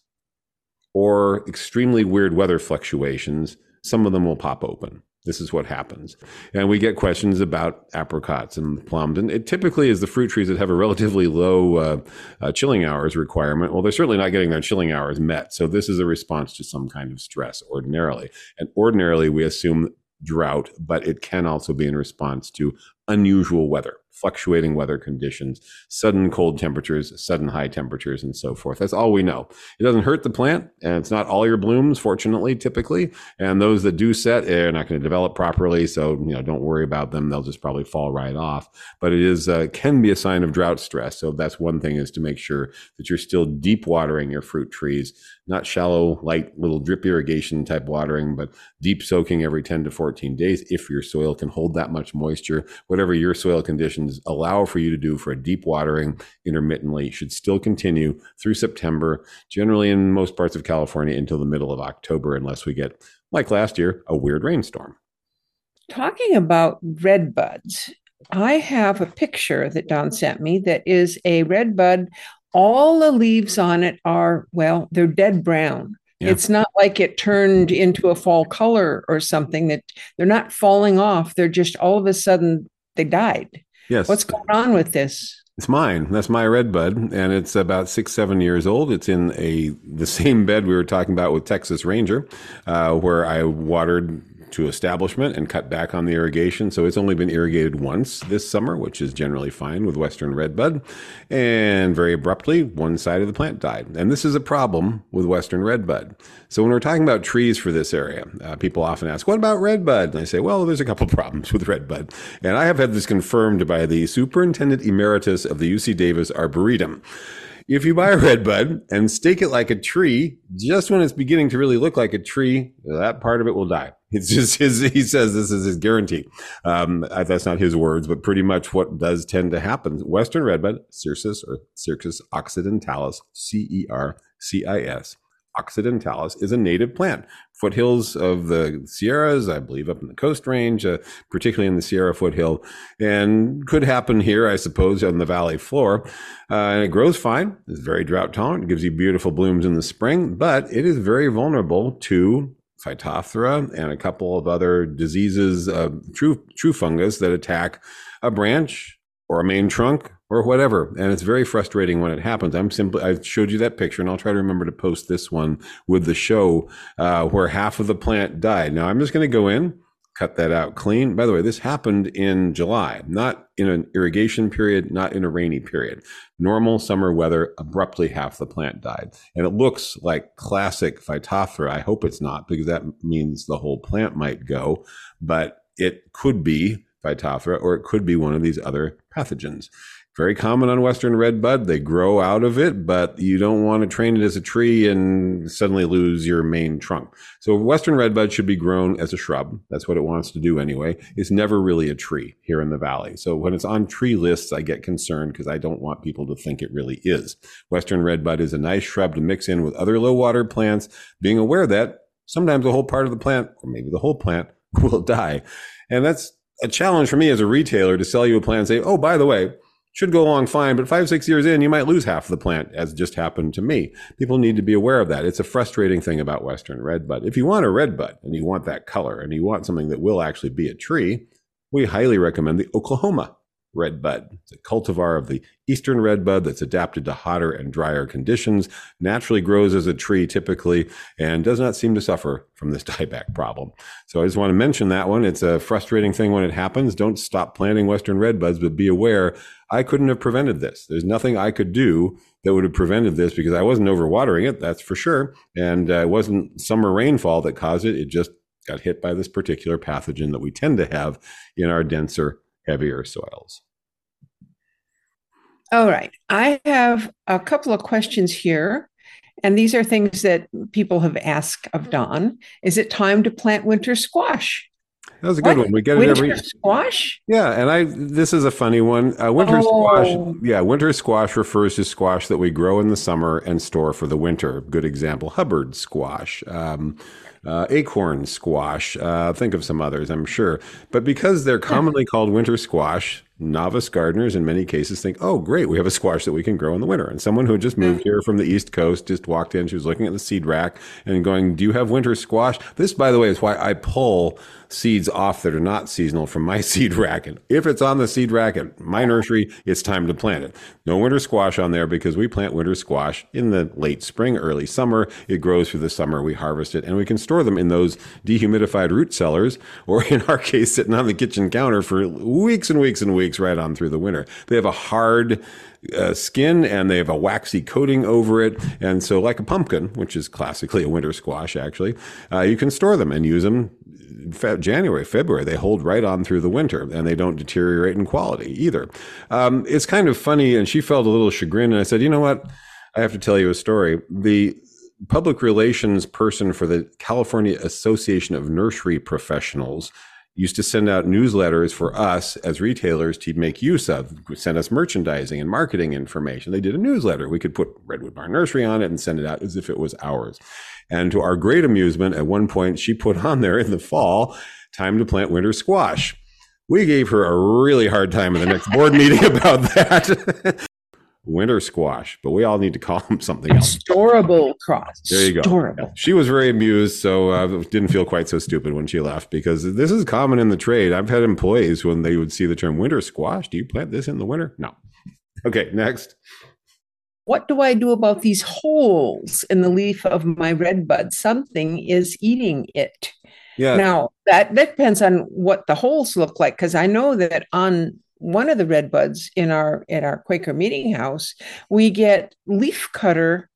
S2: or extremely weird weather fluctuations, some of them will pop open. This is what happens. And we get questions about apricots and plums. And it typically is the fruit trees that have a relatively low uh, uh, chilling hours requirement. Well, they're certainly not getting their chilling hours met. So this is a response to some kind of stress ordinarily. And ordinarily, we assume drought, but it can also be in response to unusual weather, fluctuating weather conditions, sudden cold temperatures, sudden high temperatures, and so forth. That's all we know. It doesn't hurt the plant, and it's not all your blooms, fortunately, typically. And those that do set are not going to develop properly, so you know don't worry about them. They'll just probably fall right off. But it is uh, can be a sign of drought stress. So that's one thing is to make sure that you're still deep watering your fruit trees, not shallow, light little drip irrigation type watering, but deep soaking every 10 to 14 days if your soil can hold that much moisture. Whatever your soil conditions allow for you to do for a deep watering intermittently should still continue through September, generally in most parts of California until the middle of October, unless we get, like last year, a weird rainstorm.
S3: Talking about red buds, I have a picture that Don sent me that is a red bud. All the leaves on it are, well, they're dead brown.
S2: Yeah.
S3: It's not like it turned into a fall color or something that they're not falling off. They're just all of a sudden they died.
S2: Yes.
S3: What's going on with this?
S2: It's mine. That's my red bud, and it's about six, seven years old. It's in a the same bed we were talking about with Texas Ranger, uh, where I watered to establishment and cut back on the irrigation. So it's only been irrigated once this summer, which is generally fine with Western redbud. And very abruptly, one side of the plant died. And this is a problem with Western redbud. So when we're talking about trees for this area, uh, people often ask, what about redbud? And I say, well, there's a couple problems with redbud. And I have had this confirmed by the superintendent emeritus of the UC Davis Arboretum. If you buy a red bud and stake it like a tree, just when it's beginning to really look like a tree, that part of it will die. It's just his, he says this is his guarantee. Um, that's not his words, but pretty much what does tend to happen. Western redbud, Cercis or Cercis occidentalis, C E R C I S, occidentalis is a native plant. Foothills of the Sierras, I believe, up in the Coast Range, uh, particularly in the Sierra foothill, and could happen here, I suppose, on the valley floor. Uh, and it grows fine. It's very drought tolerant. It gives you beautiful blooms in the spring, but it is very vulnerable to Phytophthora and a couple of other diseases, uh, true true fungus that attack a branch or a main trunk or whatever. And it's very frustrating when it happens. I'm simply, I showed you that picture and I'll try to remember to post this one with the show uh, where half of the plant died. Now I'm just going to go in, cut that out clean. By the way, this happened in July, not in an irrigation period, not in a rainy period. Normal summer weather, abruptly half the plant died. And it looks like classic Phytophthora. I hope it's not because that means the whole plant might go, but it could be Phytophthora or it could be one of these other pathogens very common on western red bud. They grow out of it, but you don't want to train it as a tree and suddenly lose your main trunk. So western red bud should be grown as a shrub. That's what it wants to do anyway. It's never really a tree here in the valley. So when it's on tree lists, I get concerned because I don't want people to think it really is. Western red bud is a nice shrub to mix in with other low water plants, being aware that sometimes a whole part of the plant, or maybe the whole plant, will die. And that's a challenge for me as a retailer to sell you a plant and say, oh, by the way, should go along fine, but five, six years in, you might lose half the plant, as just happened to me. People need to be aware of that. It's a frustrating thing about Western redbud. If you want a redbud and you want that color and you want something that will actually be a tree, we highly recommend the Oklahoma red bud. It's a cultivar of the eastern red bud that's adapted to hotter and drier conditions, naturally grows as a tree typically, and does not seem to suffer from this dieback problem. So I just want to mention that one. It's a frustrating thing when it happens. Don't stop planting western red buds, but be aware I couldn't have prevented this. There's nothing I could do that would have prevented this because I wasn't overwatering it, that's for sure. And uh, it wasn't summer rainfall that caused it. It just got hit by this particular pathogen that we tend to have in our denser heavier soils.
S3: All right. I have a couple of questions here. And these are things that people have asked of Don. Is it time to plant winter squash?
S2: That was a good what? one. We get
S3: winter
S2: it every
S3: squash.
S2: Yeah, and I this is a funny one. Uh, winter oh. squash. Yeah, winter squash refers to squash that we grow in the summer and store for the winter. Good example: Hubbard squash. Um, uh, acorn squash. Uh, think of some others, I'm sure. But because they're commonly called winter squash, novice gardeners in many cases think, oh, great, we have a squash that we can grow in the winter. And someone who just moved mm-hmm. here from the East Coast just walked in, she was looking at the seed rack and going, do you have winter squash? This, by the way, is why I pull seeds off that are not seasonal from my seed rack. And if it's on the seed rack at my nursery, it's time to plant it. No winter squash on there because we plant winter squash in the late spring, early summer. It grows through the summer. We harvest it and we can store them in those dehumidified root cellars, or in our case, sitting on the kitchen counter for weeks and weeks and weeks right on through the winter. They have a hard, uh, skin and they have a waxy coating over it. And so, like a pumpkin, which is classically a winter squash, actually, uh, you can store them and use them Fe- January, February. They hold right on through the winter and they don't deteriorate in quality either. Um, it's kind of funny. And she felt a little chagrin. And I said, you know what? I have to tell you a story. The public relations person for the California Association of Nursery Professionals used to send out newsletters for us as retailers to make use of, send us merchandising and marketing information. They did a newsletter. We could put Redwood Barn Nursery on it and send it out as if it was ours. And to our great amusement, at one point, she put on there in the fall, time to plant winter squash. We gave her a really hard time in the next board meeting about that. winter squash, but we all need to call them something else.
S3: Storable cross.
S2: There you
S3: go.
S2: Yeah. She was very amused, so uh, didn't feel quite so stupid when she left because this is common in the trade. I've had employees when they would see the term winter squash. Do you plant this in the winter? No. Okay, next.
S3: What do I do about these holes in the leaf of my red bud? Something is eating it.
S2: Yeah.
S3: Now that that depends on what the holes look like because I know that on one of the red buds in our at our Quaker meeting house, we get leaf cutter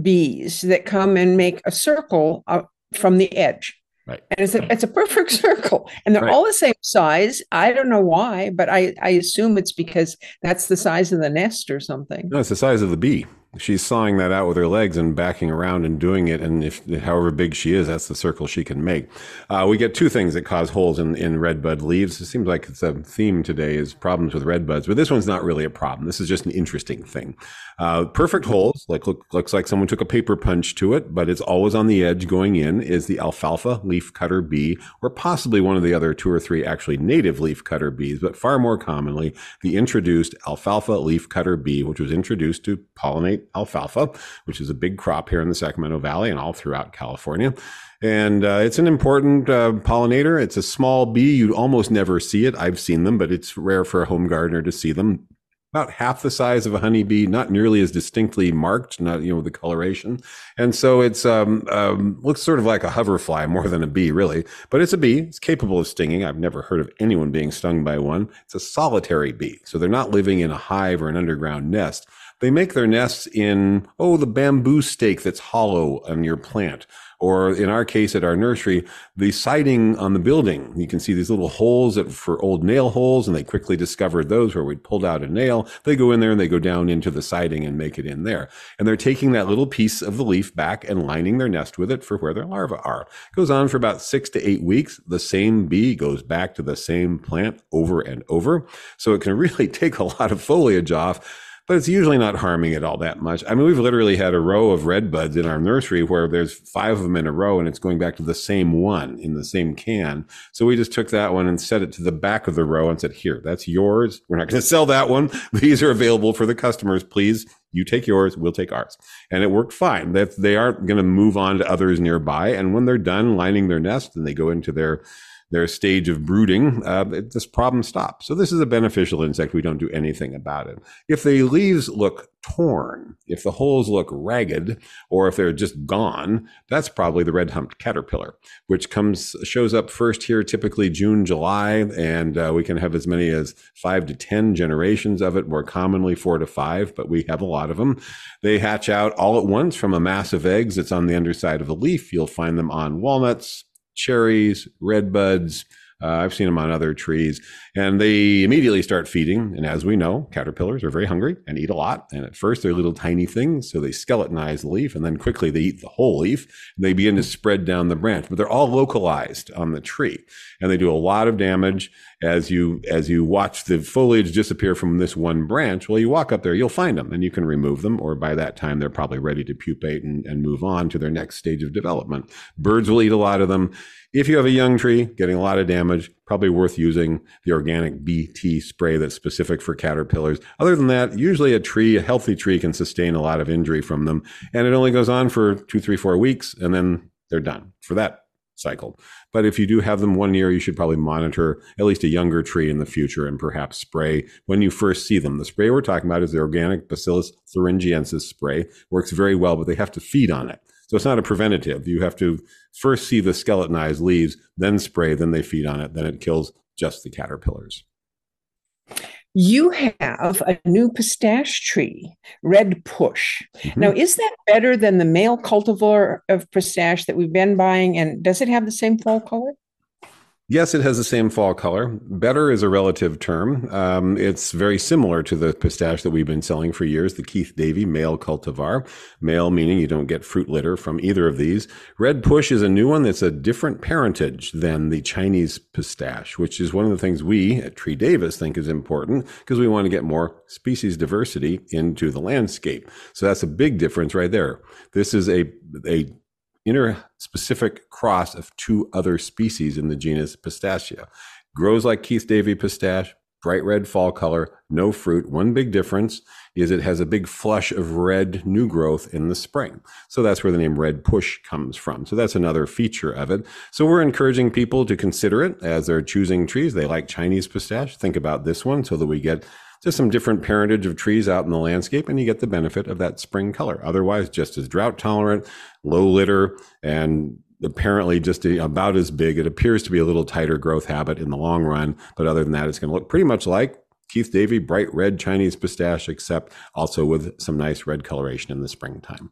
S3: bees that come and make a circle uh, from the edge.
S2: Right.
S3: And it's a, it's a perfect circle. And they're
S2: Right.
S3: all the same size. I don't know why, but I, I assume it's because that's the size of the nest or something.
S2: No, it's the size of the bee. She's sawing that out with her legs and backing around and doing it. And if however big she is, that's the circle she can make. Uh, we get two things that cause holes in, in redbud leaves. It seems like it's a theme today is problems with redbuds, but this one's not really a problem. This is just an interesting thing. Uh, perfect holes, like look, looks like someone took a paper punch to it, but it's always on the edge going in is the alfalfa leaf cutter bee, or possibly one of the other two or three actually native leaf cutter bees, but far more commonly the introduced alfalfa leaf cutter bee, which was introduced to pollinate alfalfa, which is a big crop here in the Sacramento Valley and all throughout California. And uh, it's an important uh, pollinator. It's a small bee. You almost never see it. I've seen them, but it's rare for a home gardener to see them about half the size of a honeybee, not nearly as distinctly marked, not you know the coloration, and so it's um, um, looks sort of like a hoverfly more than a bee, really. But it's a bee. It's capable of stinging. I've never heard of anyone being stung by one. It's a solitary bee, so they're not living in a hive or an underground nest. They make their nests in oh the bamboo stake that's hollow on your plant. Or in our case at our nursery, the siding on the building, you can see these little holes that for old nail holes, and they quickly discovered those where we'd pulled out a nail. They go in there and they go down into the siding and make it in there. And they're taking that little piece of the leaf back and lining their nest with it for where their larvae are. It goes on for about six to eight weeks. The same bee goes back to the same plant over and over. So it can really take a lot of foliage off but it's usually not harming it all that much. I mean, we've literally had a row of red buds in our nursery where there's five of them in a row and it's going back to the same one in the same can. So we just took that one and set it to the back of the row and said, here, that's yours. We're not going to sell that one. These are available for the customers. Please, you take yours, we'll take ours. And it worked fine. They aren't going to move on to others nearby. And when they're done lining their nest and they go into their their stage of brooding, uh, this problem stops. So this is a beneficial insect. We don't do anything about it. If the leaves look torn, if the holes look ragged, or if they're just gone, that's probably the red humped caterpillar, which comes shows up first here, typically June, July, and uh, we can have as many as five to ten generations of it. More commonly, four to five, but we have a lot of them. They hatch out all at once from a mass of eggs that's on the underside of a leaf. You'll find them on walnuts, cherries, red buds. Uh, I've seen them on other trees, and they immediately start feeding. And as we know, caterpillars are very hungry and eat a lot. And at first, they're little tiny things, so they skeletonize the leaf, and then quickly they eat the whole leaf. And they begin to spread down the branch, but they're all localized on the tree, and they do a lot of damage as you as you watch the foliage disappear from this one branch. Well, you walk up there, you'll find them, and you can remove them, or by that time, they're probably ready to pupate and, and move on to their next stage of development. Birds will eat a lot of them. If you have a young tree getting a lot of damage, probably worth using the organic BT spray that's specific for caterpillars. Other than that, usually a tree, a healthy tree, can sustain a lot of injury from them, and it only goes on for two, three, four weeks, and then they're done for that cycle. But if you do have them one year, you should probably monitor at least a younger tree in the future and perhaps spray when you first see them. The spray we're talking about is the organic Bacillus thuringiensis spray. Works very well, but they have to feed on it. So it's not a preventative. You have to first see the skeletonized leaves, then spray, then they feed on it, then it kills just the caterpillars.
S3: You have a new pistache tree, Red Push. Mm-hmm. Now, is that better than the male cultivar of pistache that we've been buying? And does it have the same fall color?
S2: Yes, it has the same fall color. Better is a relative term. Um, it's very similar to the pistache that we've been selling for years, the Keith Davey male cultivar. Male meaning you don't get fruit litter from either of these. Red Push is a new one that's a different parentage than the Chinese pistache, which is one of the things we at Tree Davis think is important because we want to get more species diversity into the landscape. So that's a big difference right there. This is a, a interspecific cross of two other species in the genus Pistacia. Grows like Keith Davey pistache, bright red fall color, no fruit. One big difference is it has a big flush of red new growth in the spring. So that's where the name Red Push comes from. So that's another feature of it. So we're encouraging people to consider it as they're choosing trees. They like Chinese pistache. Think about this one so that we get just some different parentage of trees out in the landscape and you get the benefit of that spring color. Otherwise, just as drought tolerant, low litter, and apparently just about as big. It appears to be a little tighter growth habit in the long run, but other than that, it's going to look pretty much like Keith Davey bright red Chinese pistache, except also with some nice red coloration in the springtime.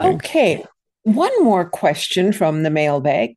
S3: Okay. One more question from the mailbag.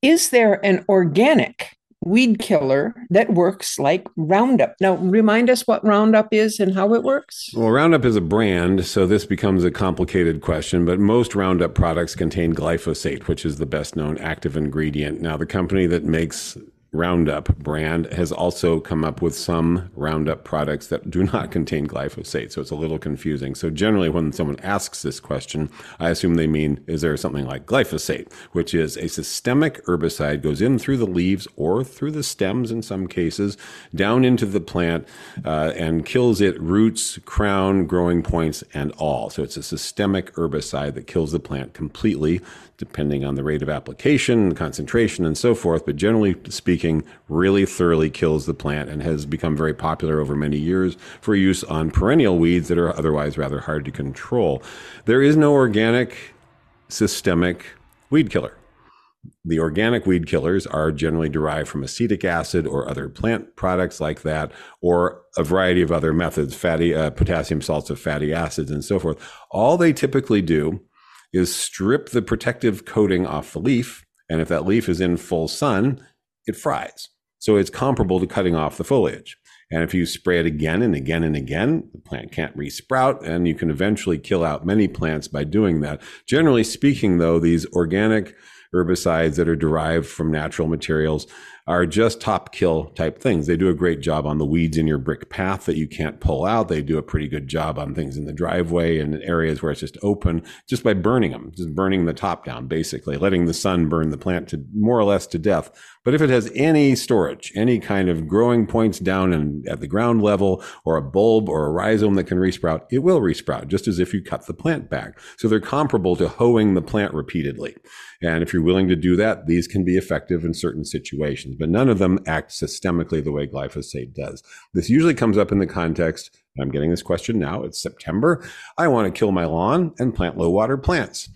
S3: Is there an organic weed killer that works like Roundup. Now, remind us what Roundup is and how it works.
S2: Well, Roundup is a brand, so this becomes a complicated question, but most Roundup products contain glyphosate, which is the best known active ingredient. Now, the company that makes Roundup brand has also come up with some Roundup products that do not contain glyphosate. So it's a little confusing. So generally, when someone asks this question, I assume they mean, is there something like glyphosate, which is a systemic herbicide, goes in through the leaves or through the stems in some cases, down into the plant uh, and kills it roots, crown, growing points, and all. So it's a systemic herbicide that kills the plant completely depending on the rate of application, concentration, and so forth. But generally speaking, really thoroughly kills the plant and has become very popular over many years for use on perennial weeds that are otherwise rather hard to control. There is no organic systemic weed killer. The organic weed killers are generally derived from acetic acid or other plant products like that, or a variety of other methods, fatty uh, potassium salts of fatty acids, and so forth. All they typically do is strip the protective coating off the leaf. And if that leaf is in full sun, it fries. So it's comparable to cutting off the foliage. And if you spray it again and again and again, the plant can't resprout, and you can eventually kill out many plants by doing that. Generally speaking, though, these organic herbicides that are derived from natural materials are just top kill type things. They do a great job on the weeds in your brick path that you can't pull out. They do a pretty good job on things in the driveway and areas where it's just open just by burning them, just burning the top down, basically letting the sun burn the plant to more or less to death. But if it has any storage, any kind of growing points down and at the ground level or a bulb or a rhizome that can resprout, it will resprout just as if you cut the plant back. So they're comparable to hoeing the plant repeatedly. And if you're willing to do that, these can be effective in certain situations, but none of them act systemically the way glyphosate does. This usually comes up in the context I'm getting this question now. It's September. I want to kill my lawn and plant low water plants.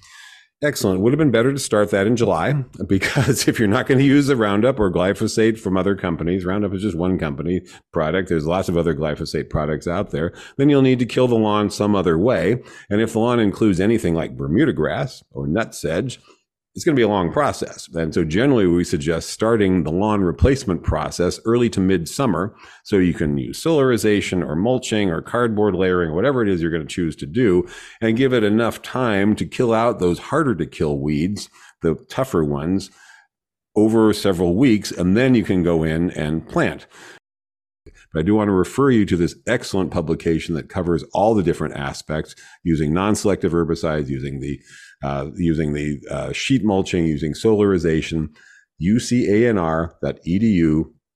S2: Excellent. Would have been better to start that in July because if you're not going to use the Roundup or glyphosate from other companies, Roundup is just one company product. There's lots of other glyphosate products out there. Then you'll need to kill the lawn some other way. And if the lawn includes anything like Bermuda grass or nutsedge, it's going to be a long process. And so generally we suggest starting the lawn replacement process early to midsummer. So you can use solarization or mulching or cardboard layering, whatever it is you're going to choose to do and give it enough time to kill out those harder to kill weeds, the tougher ones over several weeks. And then you can go in and plant. But I do want to refer you to this excellent publication that covers all the different aspects using non-selective herbicides, using the uh, using the uh, sheet mulching, using solarization, ucanr.edu,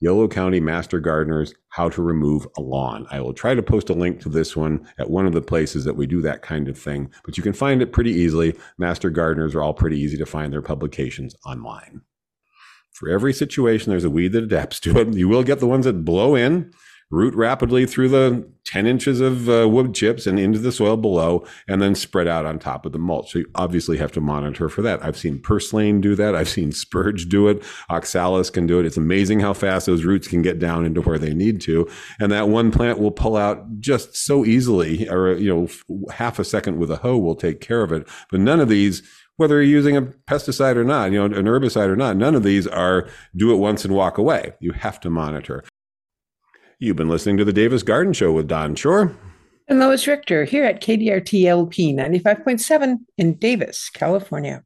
S2: Yolo County Master Gardeners, How to Remove a Lawn. I will try to post a link to this one at one of the places that we do that kind of thing, but you can find it pretty easily. Master Gardeners are all pretty easy to find their publications online. For every situation, there's a weed that adapts to it. You will get the ones that blow in root rapidly through the 10 inches of uh, wood chips and into the soil below, and then spread out on top of the mulch. So you obviously have to monitor for that. I've seen purslane do that. I've seen spurge do it. Oxalis can do it. It's amazing how fast those roots can get down into where they need to. And that one plant will pull out just so easily, or, you know, half a second with a hoe will take care of it. But none of these, whether you're using a pesticide or not, you know, an herbicide or not, none of these are do it once and walk away. You have to monitor. You've been listening to the Davis Garden Show with Don Shor
S3: and Lois Richter here at KDRT LP 95.7 in Davis, California.